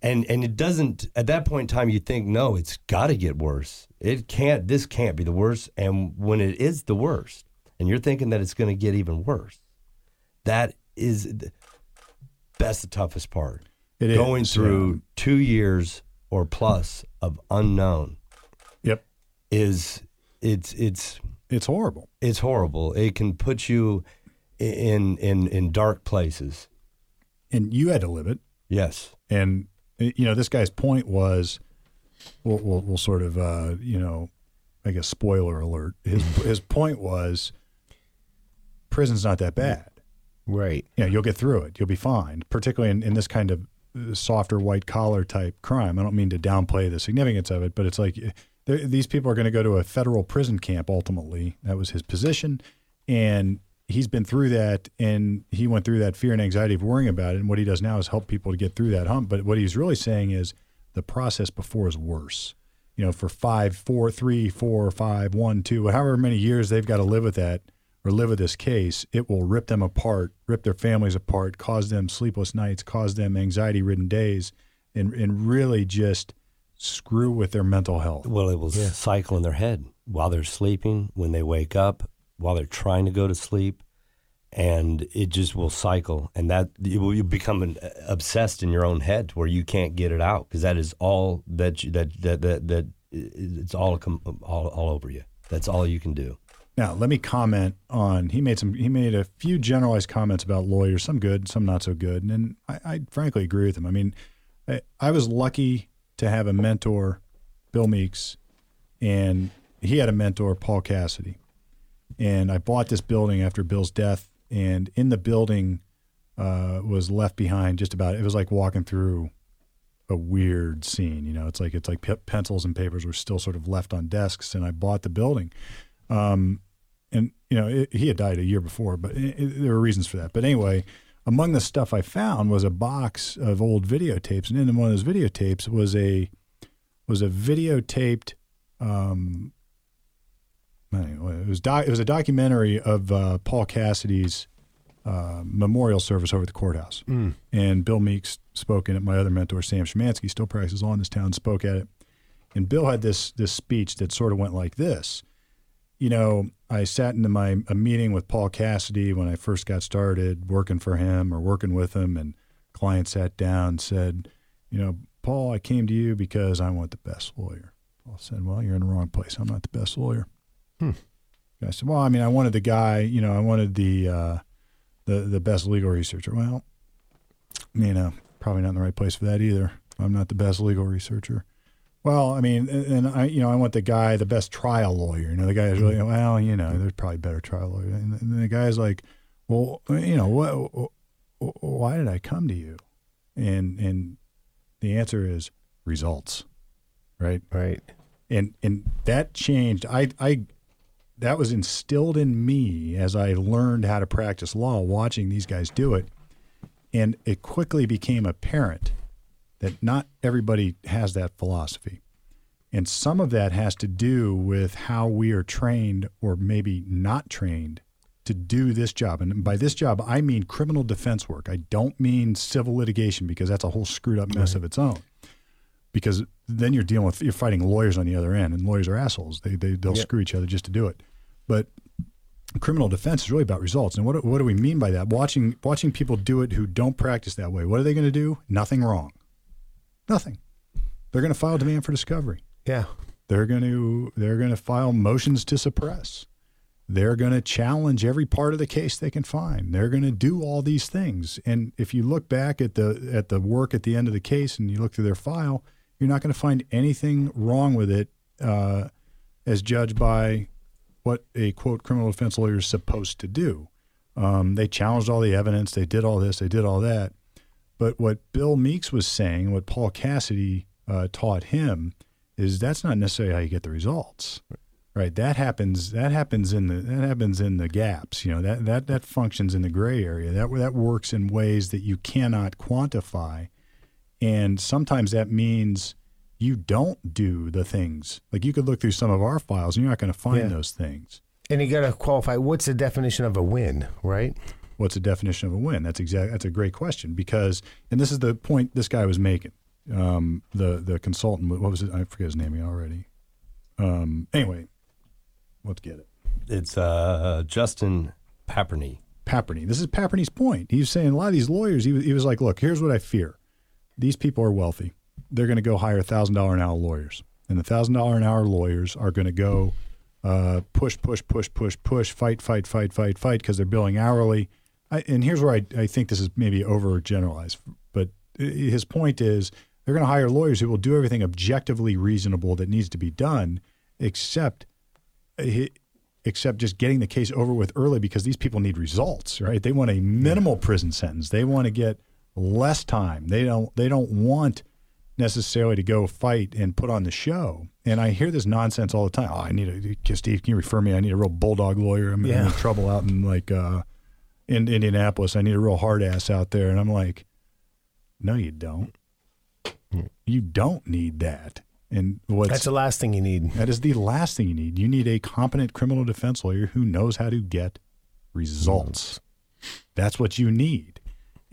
and and it doesn't at that point in time you think no it's got to get worse. It can't this can't be the worst and when it is the worst and you're thinking that it's going to get even worse. That is th- that's the toughest part. It is, Going through yeah. 2 years or plus of unknown Yep. is it's it's It's horrible. it's horrible. It can put you in in in dark places. And you had to live it. Yes. And you know, this guy's point was, we'll, we'll, we'll sort of, uh, you know, I guess spoiler alert. His his point was, prison's not that bad. Right. You know, you'll get through it. You'll be fine. Particularly in, in this kind of uh, softer white collar type crime. I don't mean to downplay the significance of it, but it's like these people are going to go to a federal prison camp. Ultimately, that was his position, and he's been through that, and he went through that fear and anxiety of worrying about it. And what he does now is help people to get through that hump. But what he's really saying is the process before is worse. You know, for five, four, three, four, five, one, two, however many years they've got to live with that or live with this case, it will rip them apart, rip their families apart, cause them sleepless nights, cause them anxiety ridden days, and, and really just screw with their mental health. Well, it will cycle in their head while they're sleeping, when they wake up, while they're trying to go to sleep, and it just will cycle. And that you will you become an, obsessed in your own head where you can't get it out because that is all that you, that, that that that it's all all all over you. That's all you can do. Now, let me comment on. He made some. He made a few generalized comments about lawyers, some good, some not so good, and I, I frankly agree with him. I mean, I, I was lucky to have a mentor, Bill Meeks, and he had a mentor, Paul Cassidy. And I bought this building after Bill's death, and in the building uh, was left behind just about. It was like walking through a weird scene. You know, it's like it's like pe- pencils and papers were still sort of left on desks, and I bought the building. Um, and you know, it, he had died a year before, but it, it- there were reasons for that. But anyway, among the stuff I found was a box of old videotapes, and in one of those videotapes was a was a videotaped um, anyway, it was doc, it was a documentary of uh, Paul Cassidy's uh, memorial service over at the courthouse, and Bill Meeks spoke in it. My other mentor, Sam Szymanski, still practices law in this town, spoke at it, and Bill had this this speech that sort of went like this. You know, I sat into my a meeting with Paul Cassidy when I first got started working for him or working with him, and client sat down and said, you know, Paul, I came to you because I want the best lawyer. Paul said, well, you're in the wrong place. I'm not the best lawyer. Hmm. I said, well, I mean, I wanted the guy, you know, I wanted the uh, the the best legal researcher. Well, you uh, know, probably not in the right place for that either. I'm not the best legal researcher. Well, I mean, and and I, you know, I want the guy, the best trial lawyer. You know, the guy is really mm-hmm. well. You know, there's probably better trial lawyer. And then the guy's like, well, you know, what? Why did I come to you? And and the answer is results, right? Right. and and that changed i i that was instilled in me as i learned how to practice law watching these guys do it. And it quickly became apparent that not everybody has that philosophy. And some of that has to do with how we are trained or maybe not trained to do this job. And by this job i mean criminal defense work. I don't mean civil litigation because that's a whole screwed up mess of its own because then you're dealing with you're fighting lawyers on the other end, and lawyers are assholes. They they they'll Yep. screw each other just to do it. But criminal defense is really about results. And what what do we mean by that? Watching watching people do it who don't practice that way. What are they going to do? Nothing wrong. Nothing. They're going to file demand for discovery. Yeah. They're going to they're going to file motions to suppress. They're going to challenge every part of the case they can find. They're going to do all these things. And if you look back at the at the work at the end of the case and you look through their file, you're not going to find anything wrong with it uh, as judged by what a quote criminal defense lawyer is supposed to do. Um, they challenged all the evidence. They did all this. They did all that. But what Bill Meeks was saying, what Paul Cassidy uh, taught him, is that's not necessarily how you get the results. Right. That happens. That happens in the that happens in the gaps. You know that that that functions in the gray area. That that works in ways that you cannot quantify, and sometimes that means you don't do the things. Like you could look through some of our files, and you're not going to find Yeah. those things. And you got to qualify. What's the definition of a win, right? What's the definition of a win? That's exact. That's a great question because, and this is the point this guy was making. Um, the the consultant, what was it? I forget his name already. Um, anyway, let's get it. It's uh, Justin Paperny. Paperny. This is Paperny's point. He was saying a lot of these lawyers. He was, he was like, look, here's what I fear. These people are wealthy. They're going to go hire thousand dollar an hour lawyers, and the thousand dollar an hour lawyers are going to go uh, push, push, push, push, push, fight, fight, fight, fight, fight because they're billing hourly. I, and here's where I, I think this is maybe overgeneralized, but his point is they're going to hire lawyers who will do everything objectively reasonable that needs to be done, except except just getting the case over with early because these people need results, right? They want a minimal prison sentence. They want to get less time. They don't they don't want necessarily to go fight and put on the show. And I hear this nonsense all the time. Oh, I need a Steve, can you refer me? I need a real bulldog lawyer. I'm, Yeah. in trouble out in like uh, in Indianapolis. I need a real hard ass out there. And I'm like, no, you don't. You don't need that. And what's That's the last thing you need. that is the last thing you need. You need a competent criminal defense lawyer who knows how to get results. That's what you need.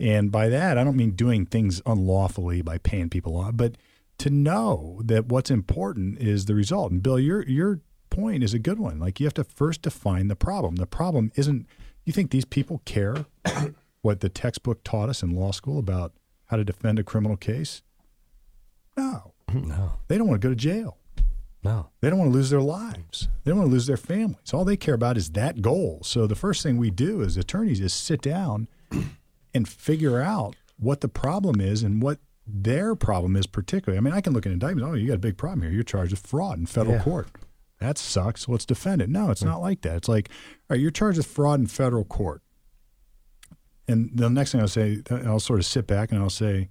And by that, I don't mean doing things unlawfully by paying people off, but to know that what's important is the result. And Bill, your your point is a good one. Like you have to first define the problem. The problem isn't you think these people care what the textbook taught us in law school about how to defend a criminal case? No. Mm-hmm. No, They don't want to go to jail. no. They don't want to lose their lives. They don't want to lose their families. All they care about is that goal. So the first thing we do as attorneys is sit down and figure out what the problem is and what their problem is particularly. I mean, I can look at indictments. Oh, you got a big problem here. You're charged with fraud in federal Yeah. court. That sucks. Let's defend it. No, it's not like that. It's like, all right, you're charged with fraud in federal court. And the next thing I'll say, I'll sort of sit back and I'll say,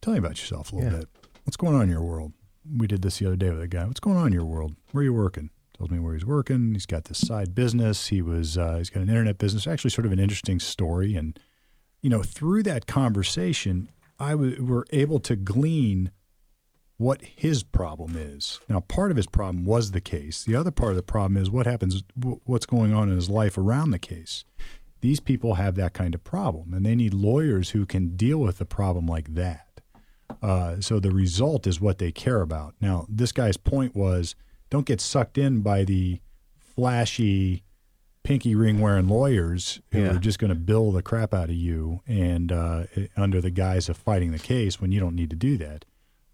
tell me about yourself a little Yeah. bit. What's going on in your world? We did this the other day with a guy. What's going on in your world? Where are you working? Tells me where he's working. He's got this side business. He was uh, he's got an internet business. Actually, sort of an interesting story. And you know, through that conversation, I w- were able to glean what his problem is. Now, part of his problem was the case. The other part of the problem is what happens, wh- what's going on in his life around the case. These people have that kind of problem, and they need lawyers who can deal with a problem like that. Uh, so the result is what they care about. Now, this guy's point was don't get sucked in by the flashy, pinky ring wearing lawyers who Yeah. are just going to bill the crap out of you and uh, under the guise of fighting the case when you don't need to do that.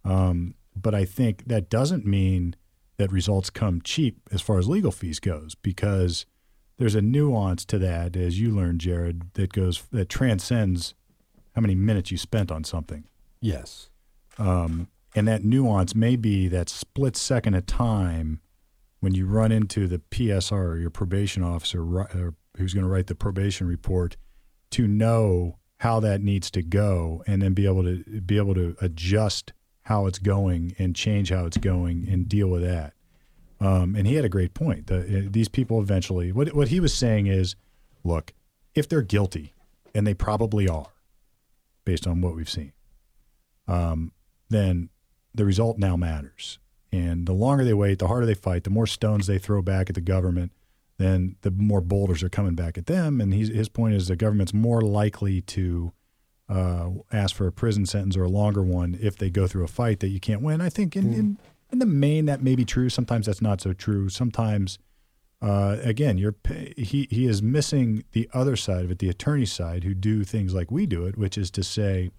Um, but I think that doesn't mean that results come cheap as far as legal fees goes because there's a nuance to that, as you learned, Jared, that goes that transcends how many minutes you spent on something. Yes. Um, and that nuance may be that split second of time when you run into the PSR your probation officer who's going to write the probation report to know how that needs to go and then be able to be able to adjust how it's going and change how it's going and deal with that. Um, and he had a great point. The, uh, these people eventually, what what he was saying is, look, if they're guilty, and they probably are, based on what we've seen, um, then the result now matters. And the longer they wait, the harder they fight, the more stones they throw back at the government, then the more boulders are coming back at them. And he's, his point is the government's more likely to uh, ask for a prison sentence or a longer one if they go through a fight that you can't win. I think in, in, in the main that may be true. Sometimes that's not so true. Sometimes, uh, again, you're he he is missing the other side of it, the attorney side, who do things like we do it, which is to say,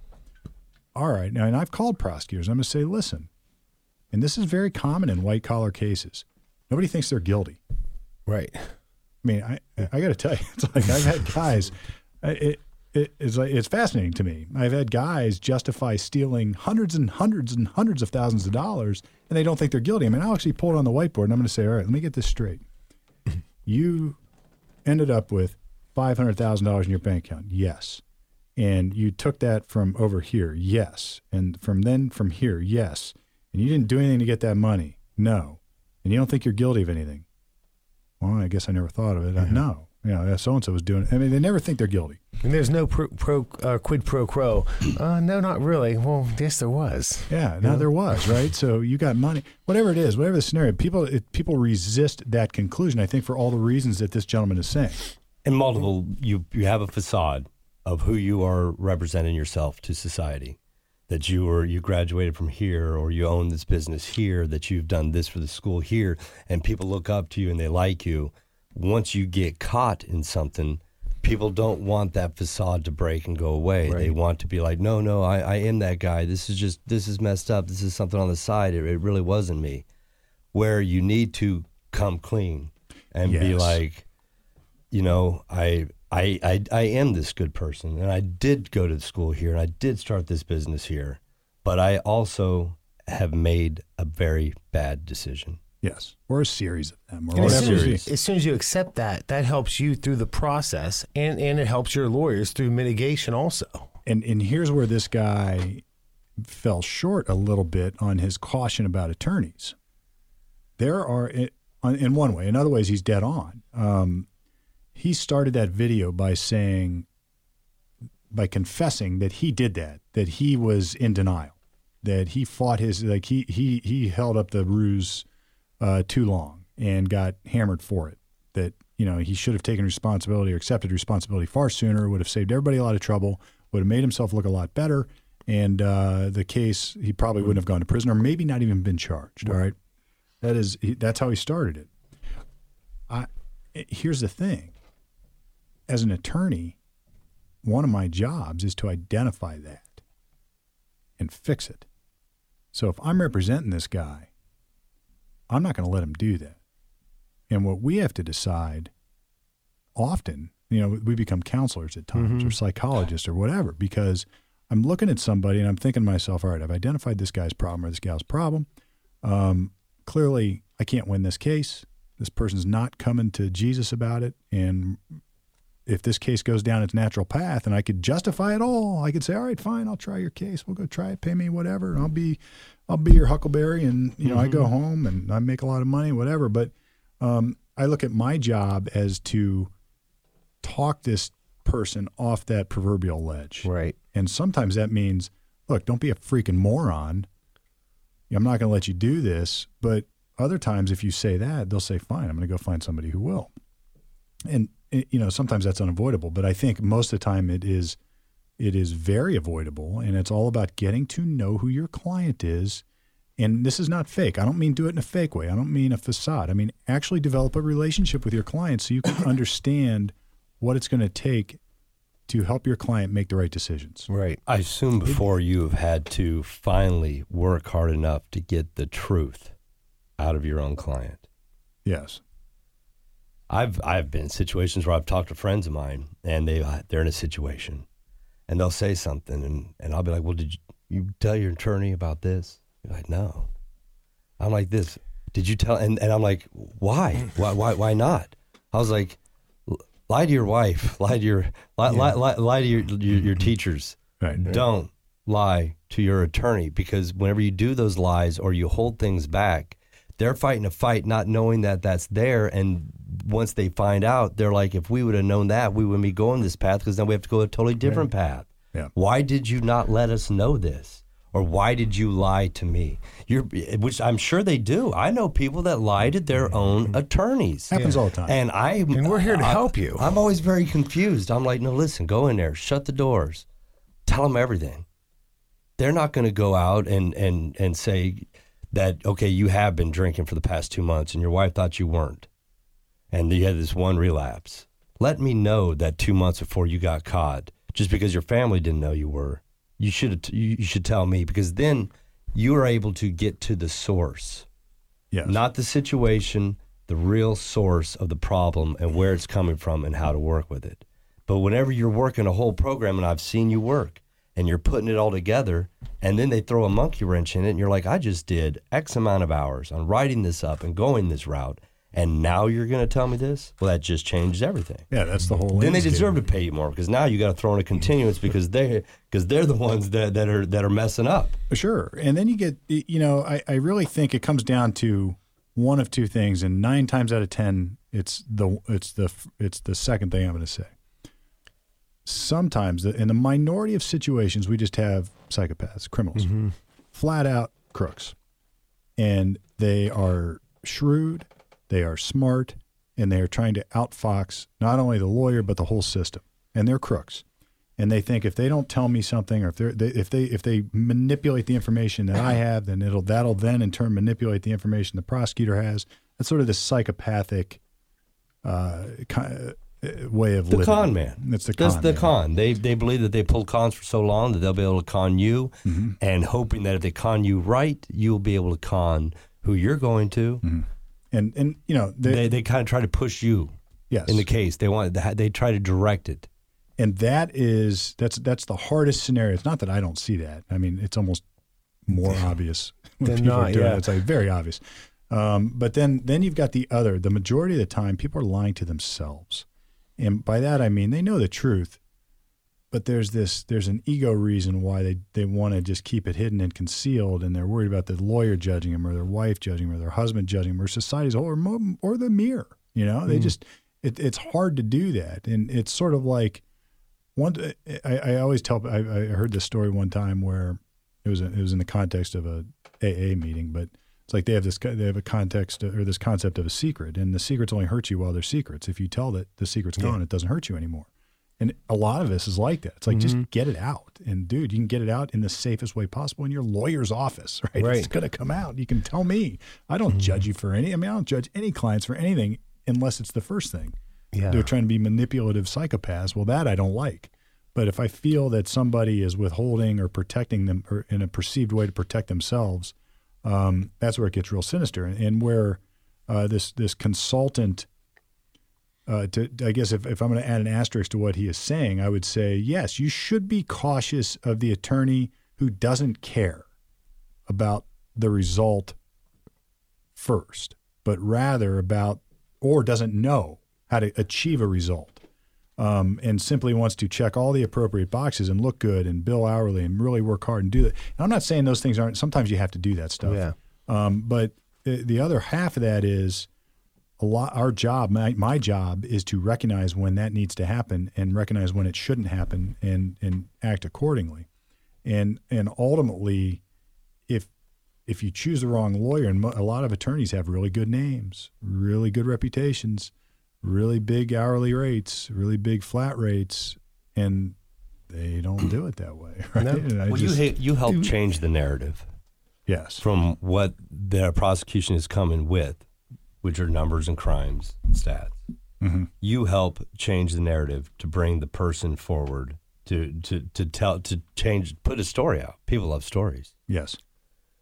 all right, now, and I've called prosecutors. I'm going to say, listen, and this is very common in white collar cases. Nobody thinks they're guilty. Right. I mean, I I got to tell you, it's like I've had guys. It, it it's like it's fascinating to me. I've had guys justify stealing hundreds and hundreds and hundreds of thousands of dollars, and they don't think they're guilty. I mean, I'll actually pull it on the whiteboard, and I'm going to say, all right, let me get this straight. You ended up with five hundred thousand dollars in your bank account, yes, and you took that from over here, yes, and from then from here, yes, and you didn't do anything to get that money, no, and you don't think you're guilty of anything well, I guess I never thought of it. Uh, no, you know, so and so was doing it. I mean, they never think they're guilty. And there's no pro, pro uh, quid pro quo. Uh, no, not really. Well, yes, there was. Yeah, no, there was right. So you got money, whatever it is, whatever the scenario. People, it, people resist that conclusion. I think for all the reasons that this gentleman is saying. And multiple, you you have a facade of who you are representing yourself to society. That you were you graduated from here, or you own this business here. That you've done this for the school here, and people look up to you and they like you. Once you get caught in something, people don't want that facade to break and go away. They want to be like, no, no, I, I am that guy. This is just this is messed up. This is something on the side. It, it really wasn't me. Where you need to come clean and be like, you know, I, I, I, I am this good person, and I did go to school here, and I did start this business here, but I also have made a very bad decision. Yes, or a series of them, or And as whatever. soon as, you, as soon as you accept that, that helps you through the process, and, and it helps your lawyers through mitigation also. And and here's where this guy fell short a little bit on his caution about attorneys. There are, in one way, in other ways, he's dead on. Um, he started that video by saying, by confessing that he did that, that he was in denial, that he fought his like he he he held up the ruse uh, too long and got hammered for it. That you know he should have taken responsibility or accepted responsibility far sooner. Would have saved everybody a lot of trouble. Would have made himself look a lot better. And uh, the case, he probably wouldn't have gone to prison, or maybe not even been charged. All right, that is that's how he started it. I here's the thing. As an attorney, one of my jobs is to identify that and fix it. So if I'm representing this guy, I'm not going to let him do that. And what we have to decide often, you know, we become counselors at times or psychologists or whatever because I'm looking at somebody and I'm thinking to myself, all right, I've identified this guy's problem or this gal's problem. Um, clearly, I can't win this case. This person's not coming to Jesus about it. And if this case goes down its natural path and I could justify it all, I could say, all right, fine, I'll try your case. We'll go try it, pay me whatever. And I'll be, I'll be your huckleberry. And, you know, I go home and I make a lot of money, whatever. But um, I look at my job as to talk this person off that proverbial ledge. Right. And sometimes that means, look, don't be a freaking moron. I'm not going to let you do this. But other times, if you say that, they'll say, fine, I'm going to go find somebody who will. And, Eh, you know, sometimes that's unavoidable. But I think most of the time it is, it is very avoidable. And it's all about getting to know who your client is. And this is not fake. I don't mean do it in a fake way. I don't mean a facade. I mean actually develop a relationship with your client so you can understand what it's going to take to help your client make the right decisions. Right. I assume before you have had to finally work hard enough to get the truth out of your own client. Yes. I've I've been in situations where I've talked to friends of mine and they uh, they're in a situation and they'll say something and, and I'll be like, Well, did you, you tell your attorney about this? You're like, No. I'm like this. Did you tell and, and I'm like, Why? Why why why not? I was like, lie to your wife, lie to your lie, lie, lie, lie to your, your your mm-hmm. teachers. Right. Don't lie to your attorney because whenever you do those lies or you hold things back, they're fighting a fight not knowing that that's there. And once they find out, they're like, if we would have known that, we wouldn't be going this path because then we have to go a totally different path. Yeah. Why did you not let us know this? Or why did you lie to me? You're, which I'm sure they do. I know people that lie to their mm-hmm. own attorneys. Happens all the time. And I And we're here to I- help you. I'm always very confused. I'm like, no, listen, go in there, shut the doors, tell them everything. They're not going to go out and and and say that okay, you have been drinking for the past two months, and your wife thought you weren't, and you had this one relapse. Let me know that two months before you got caught, just because your family didn't know you were. You should you you should tell me because then you are able to get to the source yes. not the situation, the real source of the problem and where it's coming from and how to work with it. But whenever you're working a whole program, and I've seen you work, and you're putting it all together, and then they throw a monkey wrench in it, and you're like, I just did X amount of hours on writing this up and going this route, and now you're going to tell me this? Well, that just changes everything. yeah, that's the mm-hmm. whole. Thing. Then they deserve to pay you more because now you got to throw in a continuance because they because they're the ones that, that are that are messing up. Sure. And then you get, you know, I, I really think it comes down to one of two things, and nine times out of ten, it's the it's the it's the second thing I'm going to say. Sometimes, in the minority of situations, we just have psychopaths, criminals, mm-hmm. flat out crooks, and they are shrewd, they are smart, and they are trying to outfox not only the lawyer but the whole system, and they're crooks and they think if they don't tell me something or if they if they if they manipulate the information that I have, then it'll that'll then in turn manipulate the information the prosecutor has. That's sort of this psychopathic uh, uh, way of The living. con man. It's the That's con. the man. con. They they believe that they pulled cons for so long that they'll be able to con you, Mm-hmm. and hoping that if they con you right, you'll be able to con who you're going to. Mm-hmm. And and you know they, They they kind of try to push you yes, in the case. They want they try to direct it. and that is that's that's the hardest scenario. It's not that I don't see that. I mean, it's almost more obvious when people are doing yeah. it. It's like very obvious. Um, but then then you've got the other. The majority of the time, people are lying to themselves, and by that I mean they know the truth, but there's this there's an ego reason why they they want to just keep it hidden and concealed, and they're worried about the lawyer judging them or their wife judging them or their husband judging them or society's whole or or the mirror. You know, they hmm. just it, it's hard to do that, and it's sort of like one. I, I always tell. I, I heard this story one time where it was a, it was in the context of a AA meeting, but it's like they have this they have a context or this concept of a secret, and the secrets only hurt you while they're secrets. If you tell that the secret's gone, it doesn't hurt you anymore. And a lot of this is like that. It's like just get it out, and dude, you can get it out in the safest way possible in your lawyer's office, right? Right. It's gonna come out. You can tell me. I don't judge you for any. I mean, I don't judge any clients for anything unless it's the first thing Yeah. they're trying to be manipulative psychopaths. Well, that I don't like. But if I feel that somebody is withholding or protecting them or in a perceived way to protect themselves, um, that's where it gets real sinister. And where uh, this this consultant, uh, to, I guess if, if I'm going to add an asterisk to what he is saying, I would say yes, you should be cautious of the attorney who doesn't care about the result first, but rather about or doesn't know how to achieve a result um, and simply wants to check all the appropriate boxes and look good and bill hourly and really work hard and do that. And I'm not saying those things aren't. Sometimes you have to do that stuff. Yeah. Um, but the, the other half of that is a lot. Our job, my, my job, is to recognize when that needs to happen and recognize when it shouldn't happen and and act accordingly. And and ultimately, if if you choose the wrong lawyer, and mo- a lot of attorneys have really good names, really good reputations, really big hourly rates, really big flat rates, and they don't do it that way. Right? No. Well, just- you you help change the narrative yes. from what the prosecution is coming with, which are numbers and crimes and stats. hmm You help change the narrative to bring the person forward to to to tell to change put a story out. People love stories. Yes.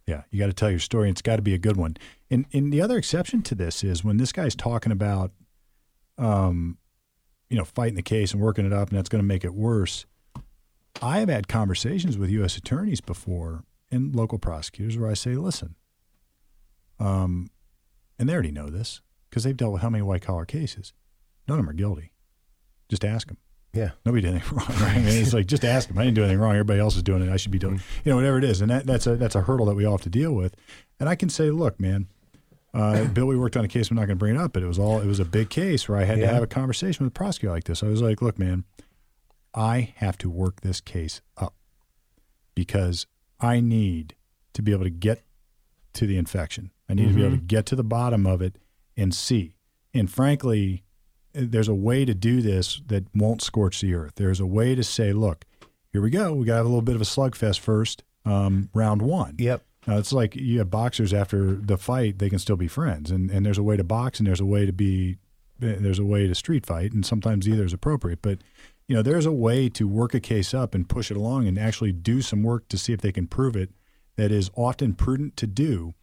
Yeah, you got to tell your story. and It's got to be a good one. And and the other exception to this is when this guy's talking about, um, you know, fighting the case and working it up, and that's going to make it worse. I have had conversations with U.S. attorneys before and local prosecutors where I say, listen, um, and they already know this because they've dealt with how many white collar cases. None of them are guilty. Just ask them. Yeah. Nobody did anything wrong, right? I mean, it's like just ask them. I didn't do anything wrong. Everybody else is doing it. I should be doing, you know, whatever it is, and that, that's a that's a hurdle that we all have to deal with. And I can say, look, man, uh, Bill, we worked on a case. I'm not going to bring it up, but it was all it was a big case where I had to have a conversation with a prosecutor like this. I was like, look, man, I have to work this case up because I need to be able to get to the infection. I need to be able to get to the bottom of it and see. And frankly, there's a way to do this that won't scorch the earth. There's a way to say, look, here we go. We got to have a little bit of a slugfest first, um, round one. Yep. Now, it's like you have boxers after the fight, they can still be friends. And, and there's a way to box and there's a way to be, there's a way to street fight. And sometimes either is appropriate. But, you know, there's a way to work a case up and push it along and actually do some work to see if they can prove it that is often prudent to do.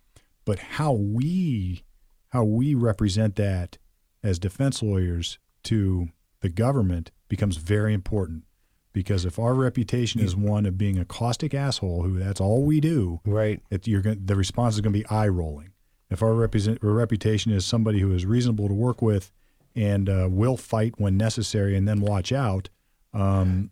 But how we, how we represent that as defense lawyers to the government becomes very important because if our reputation is one of being a caustic asshole who that's all we do Right. it, you're going the response is going to be eye rolling if our, represent, our reputation is somebody who is reasonable to work with and uh, will fight when necessary and then watch out um,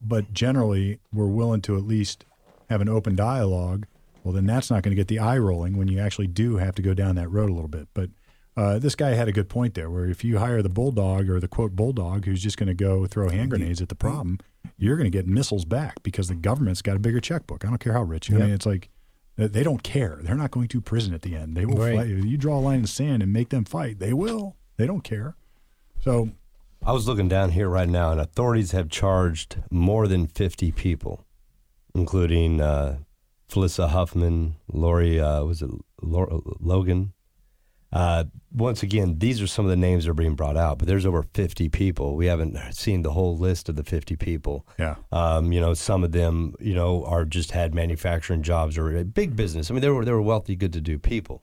but generally we're willing to at least have an open dialogue well then that's not going to get the eye rolling when you actually do have to go down that road a little bit. But uh, this guy had a good point there where if you hire the bulldog or the quote bulldog who's just going to go throw hand grenades at the problem you're going to get missiles back because the government's got a bigger checkbook. I don't care how rich you are. i mean it's like they don't care. They're not going to prison at the end. They will Right. fight. You draw a line in the sand and make them fight they will. They don't care. So I was looking down here right now, and authorities have charged more than 50 people, including uh, Felicity Huffman, Lori, uh, was it Lor- Logan? Uh, once again, these are some of the names that are being brought out, but there's over 50 people. We haven't seen the whole list of the 50 people. yeah Um, you know, some of them, you know, are just had manufacturing jobs or a big business. I mean, they were they were wealthy, good to do people.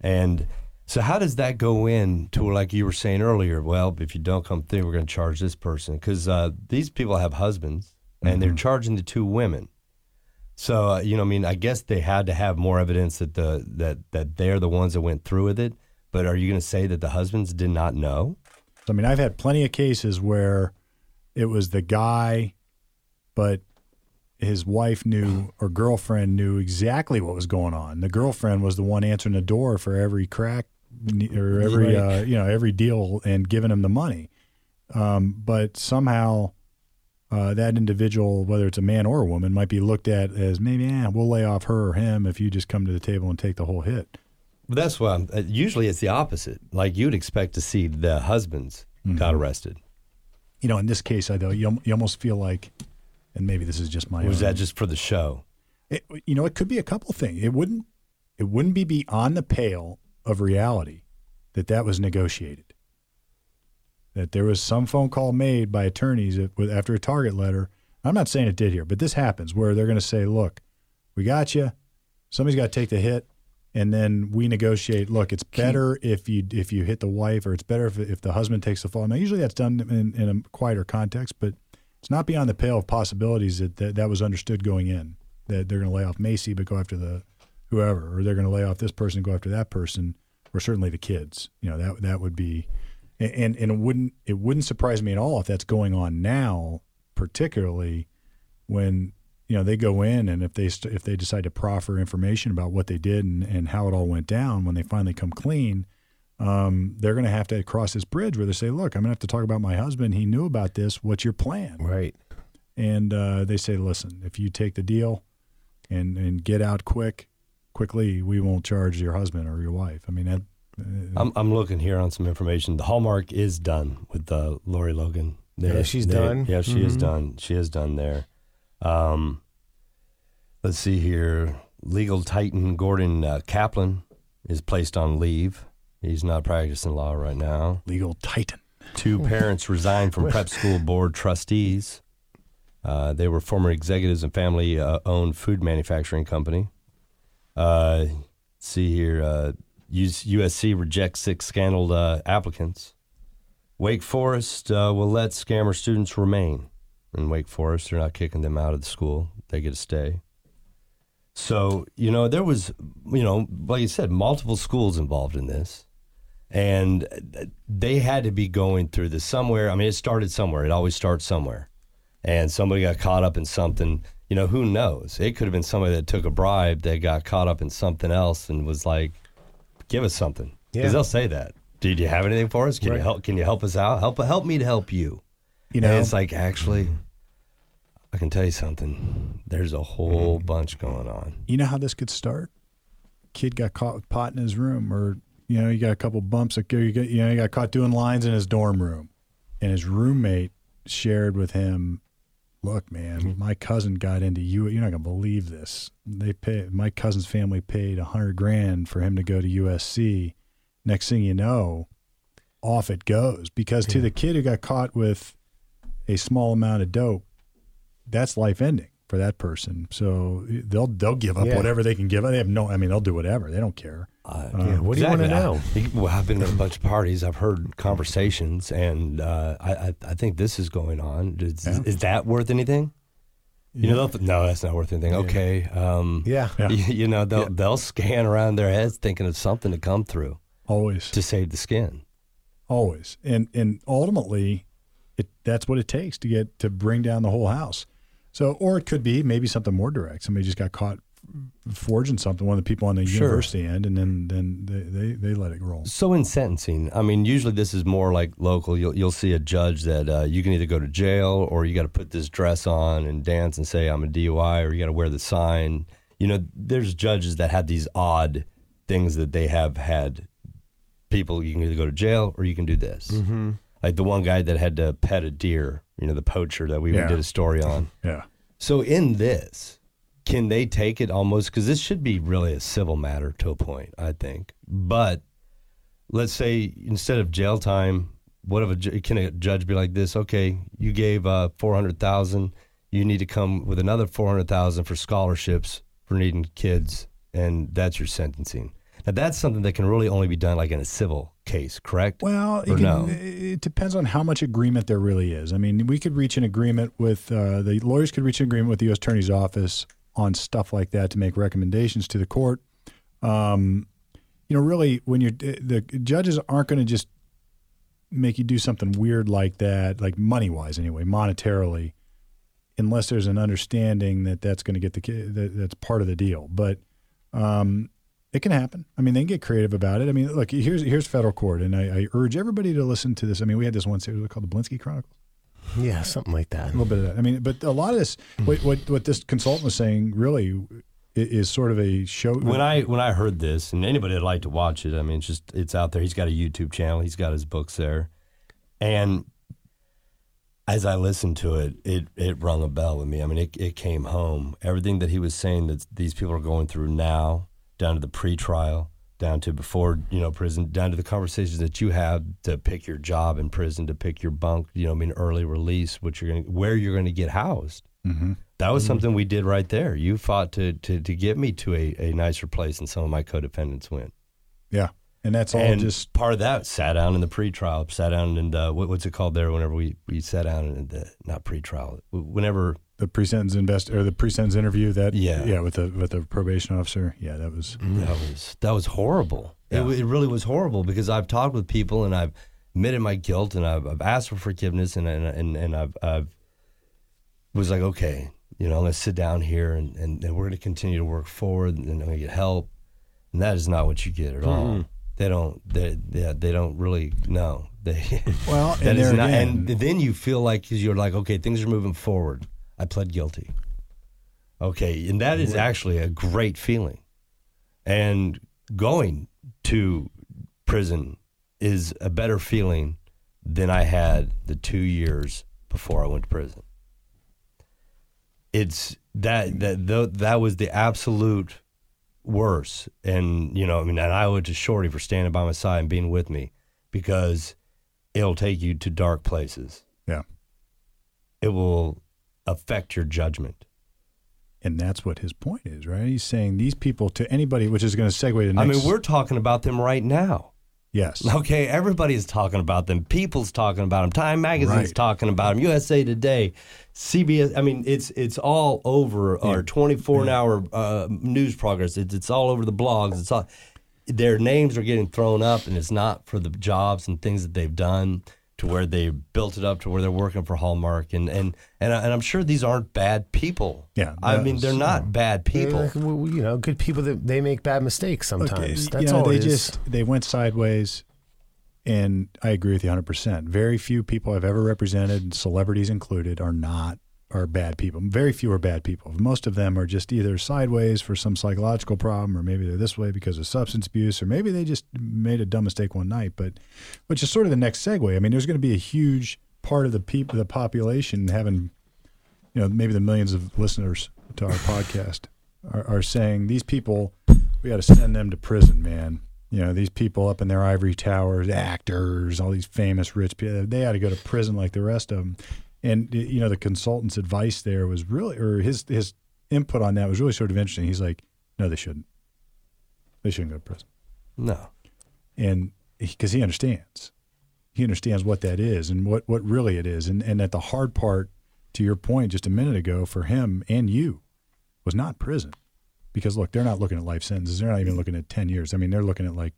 And so, how does that go in to like you were saying earlier? Well, if you don't come through, we're going to charge this person because uh, these people have husbands and they're charging the two women. So, uh, you know, I mean, I guess they had to have more evidence that the that that they're the ones that went through with it. But are you going to say that the husbands did not know? I mean, I've had plenty of cases where it was the guy, but his wife knew or girlfriend knew exactly what was going on. The girlfriend was the one answering the door for every crack or every Right. uh, you know every deal and giving him the money. Um, but somehow uh, that individual, whether it's a man or a woman, might be looked at as maybe, eh, we'll lay off her or him if you just come to the table and take the whole hit. But that's why I'm, uh, usually it's the opposite. Like you'd expect to see the husbands got arrested. You know, in this case, I though you, you almost feel like, and maybe this is just my was own- that just for the show? It, you know, it could be a couple things. It wouldn't. It wouldn't be beyond the pale of reality that that was negotiated. That there was some phone call made by attorneys after a target letter. I'm not saying it did here, but this happens where they're going to say, "Look, we got you. Somebody's got to take the hit." And then we negotiate. Look, it's better if you if you hit the wife, or it's better if if the husband takes the fall. Now, usually that's done in, in a quieter context, but it's not beyond the pale of possibilities that that, that was understood going in that they're going to lay off Macy but go after the whoever, or they're going to lay off this person and go after that person, or certainly the kids. You know that that would be, and and it wouldn't it wouldn't surprise me at all if that's going on now, particularly when you know they go in and if they st- if they decide to proffer information about what they did and, and how it all went down when they finally come clean um, they're going to have to cross this bridge where they say look i'm going to have to talk about my husband he knew about this what's your plan Right. and uh, they say, "Listen, if you take the deal and and get out quick, quickly we won't charge your husband or your wife. I mean, that, I'm, I'm looking here on some information. The Hallmark is done with uh, Lori Logan. Yeah, she's they- done? Yeah, she is Mhm. done. She is done there. Um, let's see here. Legal titan Gordon uh, Caplan is placed on leave. He's not practicing law right now. legal titan. Two parents resigned from prep school board trustees. Uh, they were former executives and family uh, owned food manufacturing company. Uh, let's see here, uh, US- USC rejects six scandaled uh, applicants. Wake Forest uh, will let scammer students remain. In Wake Forest, they're not kicking them out of the school. They get to stay. So, you know, there was, you know, like you said, multiple schools involved in this and they had to be going through this somewhere. I mean, it started somewhere. It always starts somewhere, and somebody got caught up in something. You know, who knows? It could have been somebody that took a bribe that got caught up in something else and was like, "Give us something," because Yeah. they'll say that. Did you have anything for us? Can you help? Can you help us out? Help help me to help you. You know, and it's like actually, I can tell you something. There's a whole bunch going on. you know how this could start. Kid got caught with pot in his room, or you know, you got a couple bumps. Got, you know, he got caught doing lines in his dorm room, and his roommate shared with him, "Look, man, mm-hmm. my cousin got into you. You're not gonna believe this. They pay my cousin's family paid a hundred grand for him to go to USC. Next thing you know, off it goes. Because to the kid who got caught with a small amount of dope, that's life ending for that person. So they'll they'll give up Yeah. whatever they can give. up. They have no. I mean, they'll do whatever. They don't care. Uh, Yeah, what do you want to know? I- well, I've been at a bunch of parties. I've heard conversations, and uh, I, I I think this is going on. Is, Yeah. is that worth anything? You know, no, that's not worth anything. Okay, um, Yeah. Yeah. You, you know, they'll Yeah. they'll scan around their heads thinking of something to come through Always, to save the skin. always, and and ultimately, it that's what it takes to get to bring down the whole house. So, or it could be maybe something more direct. Somebody just got caught forging something. One of the people on the Sure. university end, and then then they, they they let it roll. So in sentencing, I mean, usually this is more like local. You'll you'll see a judge that uh, you can either go to jail or you got to put this dress on and dance and say I'm a DUI, or you got to wear the sign. You know, there's judges that have these odd things that they have had people. You can either go to jail or you can do this. Mm-hmm. Like the one guy that had to pet a deer. You know, the poacher that we Yeah. did a story on. Yeah, So in this, can they take it almost because this should be really a civil matter to a point, I think. But let's say instead of jail time, what if a can a judge be like this? Okay, you gave uh, four hundred thousand. You need to come with another four hundred thousand for scholarships for needing kids, and that's your sentencing. Now that's something that can really only be done like in a civil case, correct? Well, it, can- no? it depends on how much agreement there really is. I mean, we could reach an agreement with uh, the lawyers could reach an agreement with the U.S. Attorney's Office on stuff like that to make recommendations to the court. Um, you know, really, when you're the judges aren't going to just make you do something weird like that, like money wise, anyway, monetarily, unless there's an understanding that that's going to get the that, that's part of the deal. But um, it can happen. I mean, they can get creative about it. I mean, look, here's here's federal court, and I, I urge everybody to listen to this. I mean, we had this one series called the Blinsky Chronicles. Yeah, something like that. A little bit of that. I mean, but a lot of this, hmm. what what, what this consultant was saying, really, i- is sort of a show. when I when I heard this, and anybody would like to watch it, I mean, it's just it's out there. He's got a YouTube channel. He's got his books there, and as I listened to it, it it rung a bell with me. I mean, it it came home. Everything that he was saying that these people are going through now, down to the pretrial, down to before you know prison, down to the conversations that you have to pick your job in prison, to pick your bunk, you know, I mean, early release, what you're going, where you're going to get housed. hmm That was something we did right there. You fought to to, to get me to a, a nicer place and some of my co-defendants went. Yeah, and that's all and just part of that sat down in the pretrial, sat down and uh, what, what's it called there? Whenever we, we sat down in the not pretrial, whenever the pre-sentence invest or the pre-sentence interview. That Yeah. yeah, with the with the probation officer. Yeah, that was mm-hmm. that was that was horrible. It, Yeah. w- it really was horrible because I've talked with people and I've admitted my guilt and I've, I've asked for forgiveness and and and, and I've, I've was like okay, you know, I'm gonna sit down here and, and, and we're gonna continue to work forward and I'm get help, and that is not what you get at all. Mm-hmm. They don't. They they, they don't really know. They well, and not, again, and then you feel like 'cause you're like, okay, things are moving forward. I pled guilty. Okay, and that is actually a great feeling. And going to prison is a better feeling than I had the two years before I went to prison. It's that that tho- that was the absolute worst, and you know, I mean, and I owe it to Shorty for standing by my side and being with me because it'll take you to dark places. Yeah. It will affect your judgment. And that's what his point is, right? He's saying these people to anybody, which is going to segue to the I mean, we're talking about them right now. yes, Okay, everybody's talking about them. People's talking about them. Time Magazine's Right. talking about them. USA Today, CBS. I mean, it's it's all over our 24 hour uh, news progress. It's, it's all over the blogs. It's all their names are getting thrown up, and it's not for the jobs and things that they've done to where they built it up to where they're working for Hallmark, and and and, I- and I'm sure these aren't bad people. Yeah, I mean they're not bad people. Like, well, you know, good people that they make bad mistakes Okay, sometimes. you That's know, all they it is. just they went sideways, and I agree with you 100. percent Very few people I've ever represented, celebrities included, are not are bad people. Very few are bad people. Most of them are just either sideways for some psychological problem, or maybe they're this way because of substance abuse, or maybe they just made a dumb mistake one night. But which is sort of the next segue. I mean, there's going to be a huge part of the people, the population, having you know maybe the millions of listeners to our podcast are, are saying these people we got to send them to prison man you know these people up in their ivory towers actors all these famous rich people they ought to go to prison like the rest of them and you know the consultant's advice there was really or his his input on that was really sort of interesting. He's like no they shouldn't. They shouldn't go to prison. No, and because he understands. He understands what that is and what what really it is. And and that the hard part to your point just a minute ago for him and you was not prison. Because look they're not looking at life sentences. They're not even looking at 10 years. I mean they're looking at like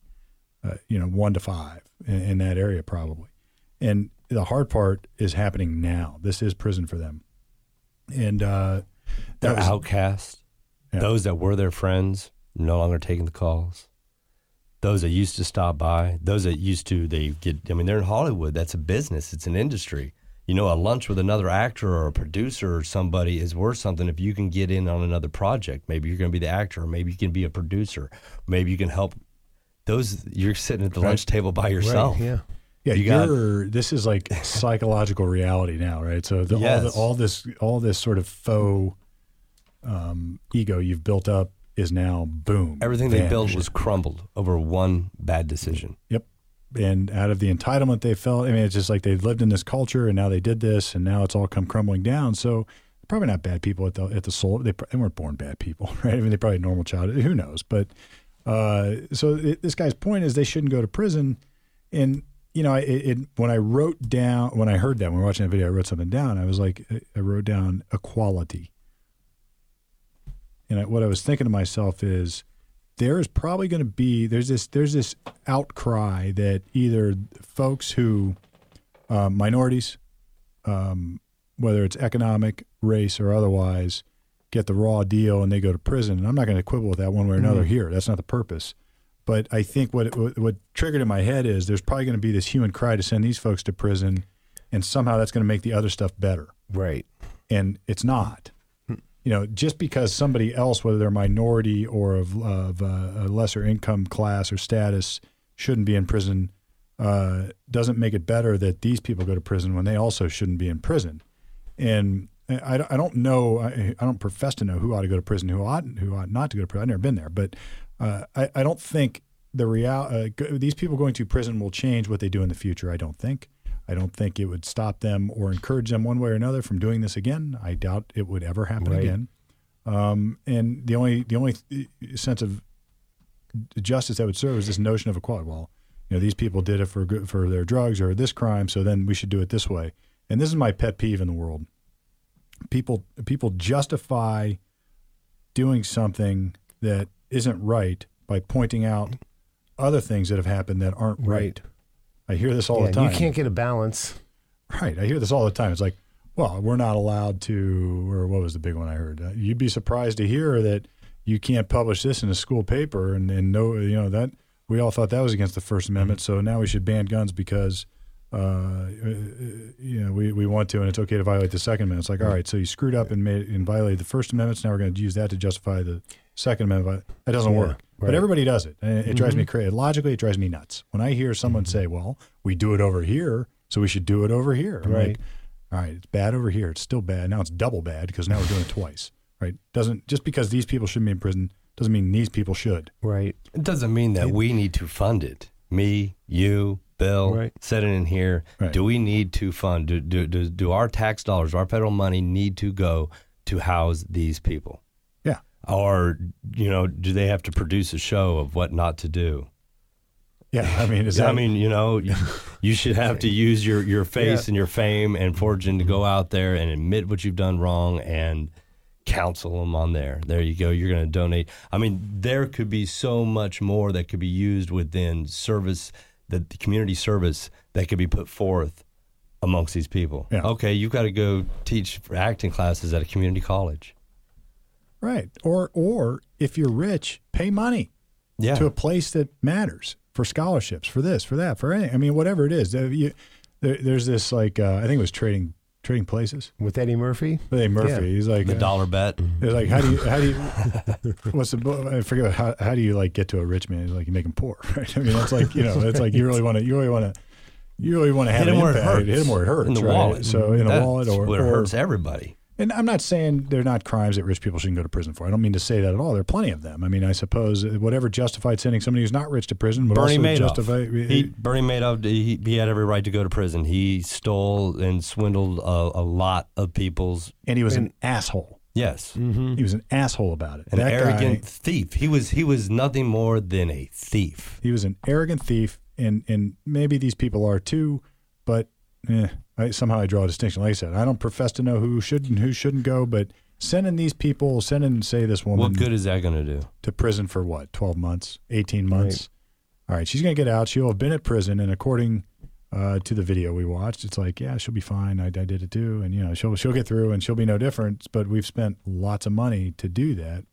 uh, you know 1 to 5 in, in that area probably and the hard part is happening now this is prison for them and uh they're was- outcasts. Yeah. Those that were their friends no longer taking the calls. Those that used to stop by, those that used to they get. I mean, they're in Hollywood. That's a business. It's an industry. You know, a lunch with another actor or a producer or somebody is worth something if you can get in on another project. Maybe you're going to be the actor, or maybe you can be a producer. Maybe you can help. Those you're sitting at the Right. lunch table by yourself. Right, yeah. Yeah, You got- this is like psychological reality now, right? So the, all, the, all this all this sort of faux um, ego you've built up is now boom. Everything they built was crumbled over one bad decision. Yep. And out of the entitlement they felt, I mean, it's just like they lived in this culture and now they did this and now it's all come crumbling down. So probably not bad people at the at the soul. They, they weren't born bad people, right? I mean, they probably normal childhood. Who knows? But uh, so it, this guy's point is they shouldn't go to prison. And you know, it, it when I wrote down when I heard that when we were watching that video, I wrote something down. I was like, I wrote down equality. And I, what I was thinking to myself is, there is probably going to be there's this there's this outcry that either folks who uh, minorities, um, whether it's economic, race, or otherwise, get the raw deal and they go to prison. And I'm not going to quibble with that one way or another here. That's not the purpose. But I think what, what what triggered in my head is there's probably going to be this hue and cry to send these folks to prison, and somehow that's going to make the other stuff better Right. and it's not. You know, just because somebody else, whether they're minority or of, of uh, a lesser income class or status, shouldn't be in prison, uh, doesn't make it better that these people go to prison when they also shouldn't be in prison. And I, I don't know, I, I don't profess to know who ought to go to prison, who ought, who ought not to go to prison. I've never been there, but uh, I, I don't think the real uh, go- these people going to prison will change what they do in the future. I don't think. I don't think it would stop them or encourage them one way or another from doing this again. I doubt it would ever happen Right. again. Um, and the only the only sense of justice that would serve is this notion of a equality. Well, you know, these people did it for good, for their drugs or this crime, so then we should do it this way. And this is my pet peeve in the world. People people justify doing something that isn't right by pointing out other things that have happened that aren't right. Right. I hear this all Yeah, the time. You can't get a balance. Right. I hear this all the time. It's like, well, we're not allowed to, or what was the big one I heard? Uh, you'd be surprised to hear that you can't publish this in a school paper, and, and no, you know that we all thought that was against the First Amendment. So now we should ban guns because, uh, uh, you know, we, we want to, and it's okay to violate the Second Amendment. It's like, all right, so you screwed up and made and violated the First Amendment. So now we're going to use that to justify the Second Amendment. That doesn't Yeah, work. But everybody does it. It, it drives me Mm-hmm. crazy. Logically, it drives me nuts. When I hear someone say, well, we do it over here, so we should do it over here. I'm Right. like, all right, it's bad over here. It's still bad. Now it's double bad because now we're doing it twice. Right? Doesn't just because these people shouldn't be in prison doesn't mean these people should. Right. It doesn't mean that we need to fund it. Me, you, Bill, Right. sitting in here. Right. Do we need to fund? Do, do, do, do our tax dollars, our federal money, need to go to house these people? Or, you know, do they have to produce a show of what not to do? Yeah. I mean, is that I mean, you know, you, you should have to use your, your face Yeah. and your fame and fortune to go out there and admit what you've done wrong and counsel them on there. There you go. You're going to donate. I mean, there could be so much more that could be used within service, the, the community service that could be put forth amongst these people. Yeah. Okay, you've got to go teach for acting classes at a community college. Right? Or or if you're rich, pay money. Yeah. to a place that matters for scholarships, for this, for that, for anything. I mean, whatever it is. There, you, there, there's this like uh, I think it was trading trading places. With Eddie Murphy. Hey Murphy, Yeah. he's like the uh, dollar bet. He's like, how do you how do you what's the I forget how how do you like get to a rich man? He's like you make him poor, right? I mean, it's like you know, it's like you really want to you really want to you really want to have Hit an him where it hurts. Hit him where it hurts, In the right? wallet. So in a wallet or, what or hurts everybody. And I'm not saying they're not crimes that rich people shouldn't go to prison for. I don't mean to say that at all. There are plenty of them. I mean, I suppose whatever justified sending somebody who's not rich to prison would Bernie also Madoff. justify. He, Bernie Madoff, he, he had every right to go to prison. He stole and swindled a, a lot of people's. and he was an asshole. Yes, He was an asshole about it. an that arrogant guy, thief. He was he was nothing more than a thief. he was an arrogant thief, and and maybe these people are too, but eh, I, somehow I draw a distinction. Like I said, I don't profess to know who should and who shouldn't go, but sending these people, sending say this woman What good is that going to do? to prison for what, 12 months, 18 months? All right, she's going to get out. She'll have been at prison, and according uh, to the video we watched, it's like, yeah, she'll be fine. I, I did it too, and you know, she'll she'll get through, and she'll be no different. But we've spent lots of money to do that,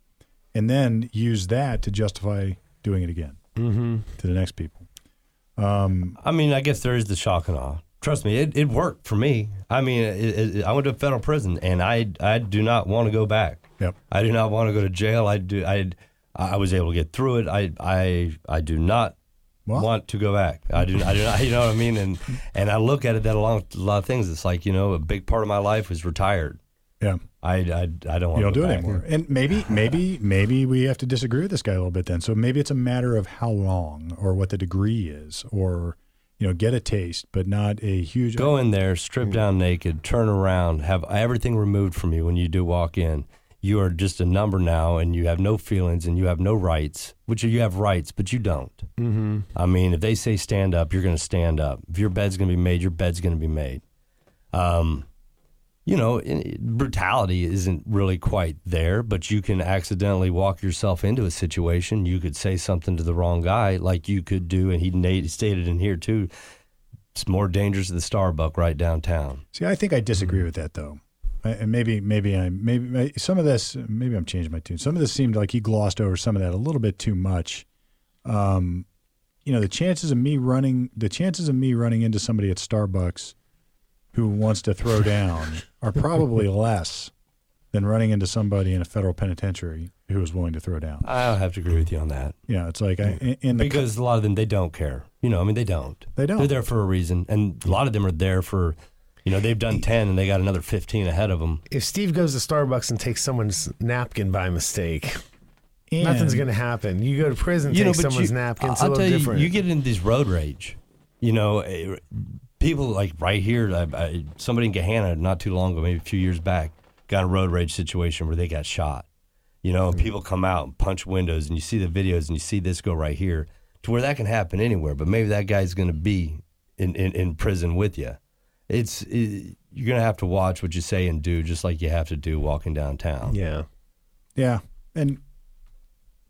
and then use that to justify doing it again Mm-hmm. to the next people. Um, I mean, I guess there is the shock and awe. Trust me, it, it worked for me. I mean, it, it, I went to federal prison, and I I do not want to go back. yep. I do not want to go to jail. I do. I I was able to get through it. I I I do not Well- want to go back. I do. I do not. You know what I mean? And and I look at it that along a lot of things. It's like you know, a big part of my life was retired. Yeah. I I, I don't want You don't to do it back. anymore. And maybe, maybe, maybe we have to disagree with this guy a little bit then. So maybe it's a matter of how long or what the degree is or, you know, get a taste, but not a huge. Go in there, strip down naked, turn around, have everything removed from you when you do walk in. You are just a number now, and you have no feelings and you have no rights. Which you have rights, but you don't. Mm-hmm. I mean, if they say stand up, you're going to stand up. If your bed's going to be made, your bed's going to be made. Um, you know, brutality isn't really quite there, but you can accidentally walk yourself into a situation. You could say something to the wrong guy, like you could do, and he stated in here too. It's more dangerous than the Starbucks right downtown. See, I think I disagree with that though. I- And maybe, maybe I'm, maybe may- some of this, maybe I'm changing my tune. Some of this seemed like he glossed over some of that a little bit too much. Um, you know, the chances of me running, the chances of me running into somebody at Starbucks who wants to throw down are probably less than running into somebody in a federal penitentiary who is willing to throw down. I'll have to agree with you on that Yeah, it's like I, in- in the because a lot of them they don't care. You know, I mean they don't. They don't. They're there for a reason, and a lot of them are there for. You know, they've done ten and they got another fifteen ahead of them. If Steve goes to Starbucks and takes someone's napkin by mistake, and- nothing's going to happen. You go to prison, you know, take but someone's you, napkin. It's I'll a little tell you, different. you get into these road rage. You know, eh, people like right here. I, I, somebody in Gahanna not too long ago, maybe a few years back, got a road rage situation where they got shot. You know, and hmm. people come out and punch windows, and you see the videos, and you see this go right here, to where that can happen anywhere. But maybe that guy's going to be in, in, in prison with you. It's it, you're going to have to watch what you say and do, just like you have to do walking downtown. yeah. yeah, and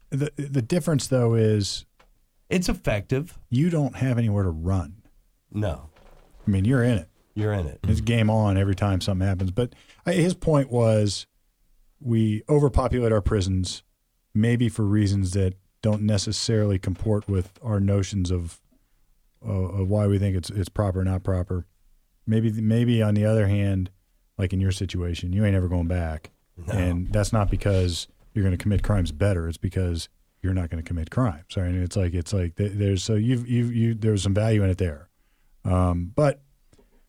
the the difference though is It's effective. you don't have anywhere to run. No, I mean, you're in it. you're in it. It's game on every time something happens. But his point was we overpopulate our prisons, maybe for reasons that don't necessarily comport with our notions of uh, of why we think it's it's proper, or not proper. Maybe maybe on the other hand, like in your situation, you ain't ever going back, No. and that's not because you're going to commit crimes better. It's because you're not going to commit crimes. Right? And it's like it's like there's so you've you you there's some value in it there, um, but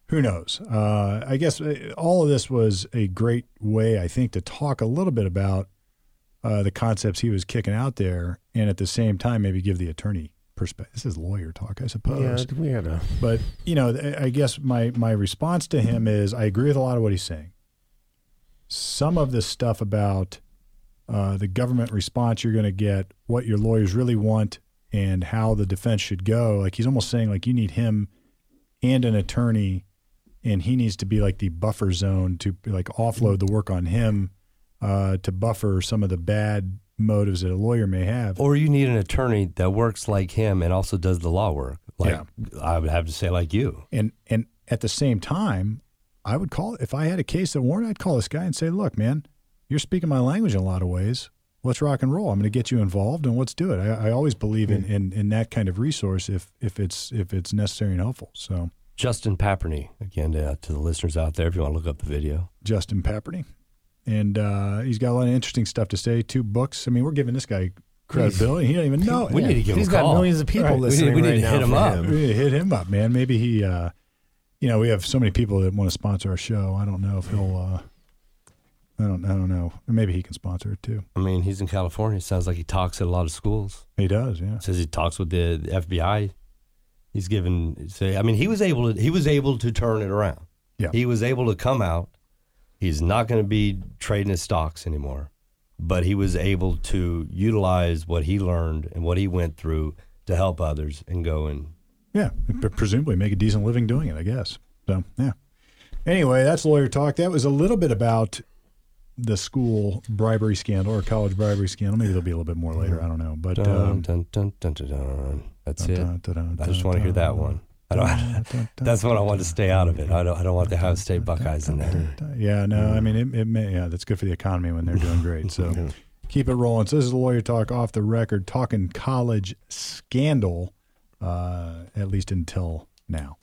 who knows? Uh, I guess uh, all of this was a great way, I think, to talk a little bit about uh, the concepts he was kicking out there, and at the same time, maybe give the attorney perspective. This is lawyer talk, I suppose. Yeah, we had a. But you know, I guess my my response to him is I agree with a lot of what he's saying. Some of this stuff about uh, the government response you're going to get, what your lawyers really want, and how the defense should go. Like he's almost saying, like you need him and an attorney, and he needs to be like the buffer zone to like offload the work on him uh, to buffer some of the bad motives that a lawyer may have. Or you need an attorney that works like him and also does the law work. Like Yeah. I would have to say, like you. and and at the same time, I would call if I had a case that warrant, I'd call this guy and say, "Look, man, you're speaking my language in a lot of ways. Let's rock and roll. I'm going to get you involved, and let's do it." I, I always believe in, in in that kind of resource if if it's if it's necessary and helpful. So Justin Paperny, again, to, to the listeners out there, if you want to look up the video. Justin Paperny, and uh, he's got a lot of interesting stuff to say. Two books. I mean, we're giving this guy credibility. He don't even know. We it. need to give He's him a got millions of people Right. We need- listening we need right to hit him up. him. We need to hit him up, man. Maybe he, uh, you know, we have so many people that want to sponsor our show. I don't know if he'll. Uh, I don't. I don't know. Maybe he can sponsor it too. I mean, he's in California. Sounds like he talks at a lot of schools. He does. Yeah. Says he talks with the, the FBI. He's given. Say, I mean, he was able to. He was able to turn it around. Yeah. He was able to come out. He's not going to be trading his stocks anymore, but he was able to utilize what he learned and what he went through to help others and go and Yeah. Presumably make a decent living doing it. I guess. So yeah. Anyway, that's lawyer talk. That was a little bit about the school bribery scandal or college bribery scandal. Maybe there'll be a little bit more later. I don't know. But um, dun, dun, dun, that's it. I just want to hear that one. I don't. That's what I want to stay out of it. I don't. I don't want the Ohio State Buckeyes in there. Yeah, no, I mean, it, it may, yeah, that's good for the economy when they're doing great. So keep it rolling. So this is lawyer talk off the record, talking college scandal, uh, at least until now.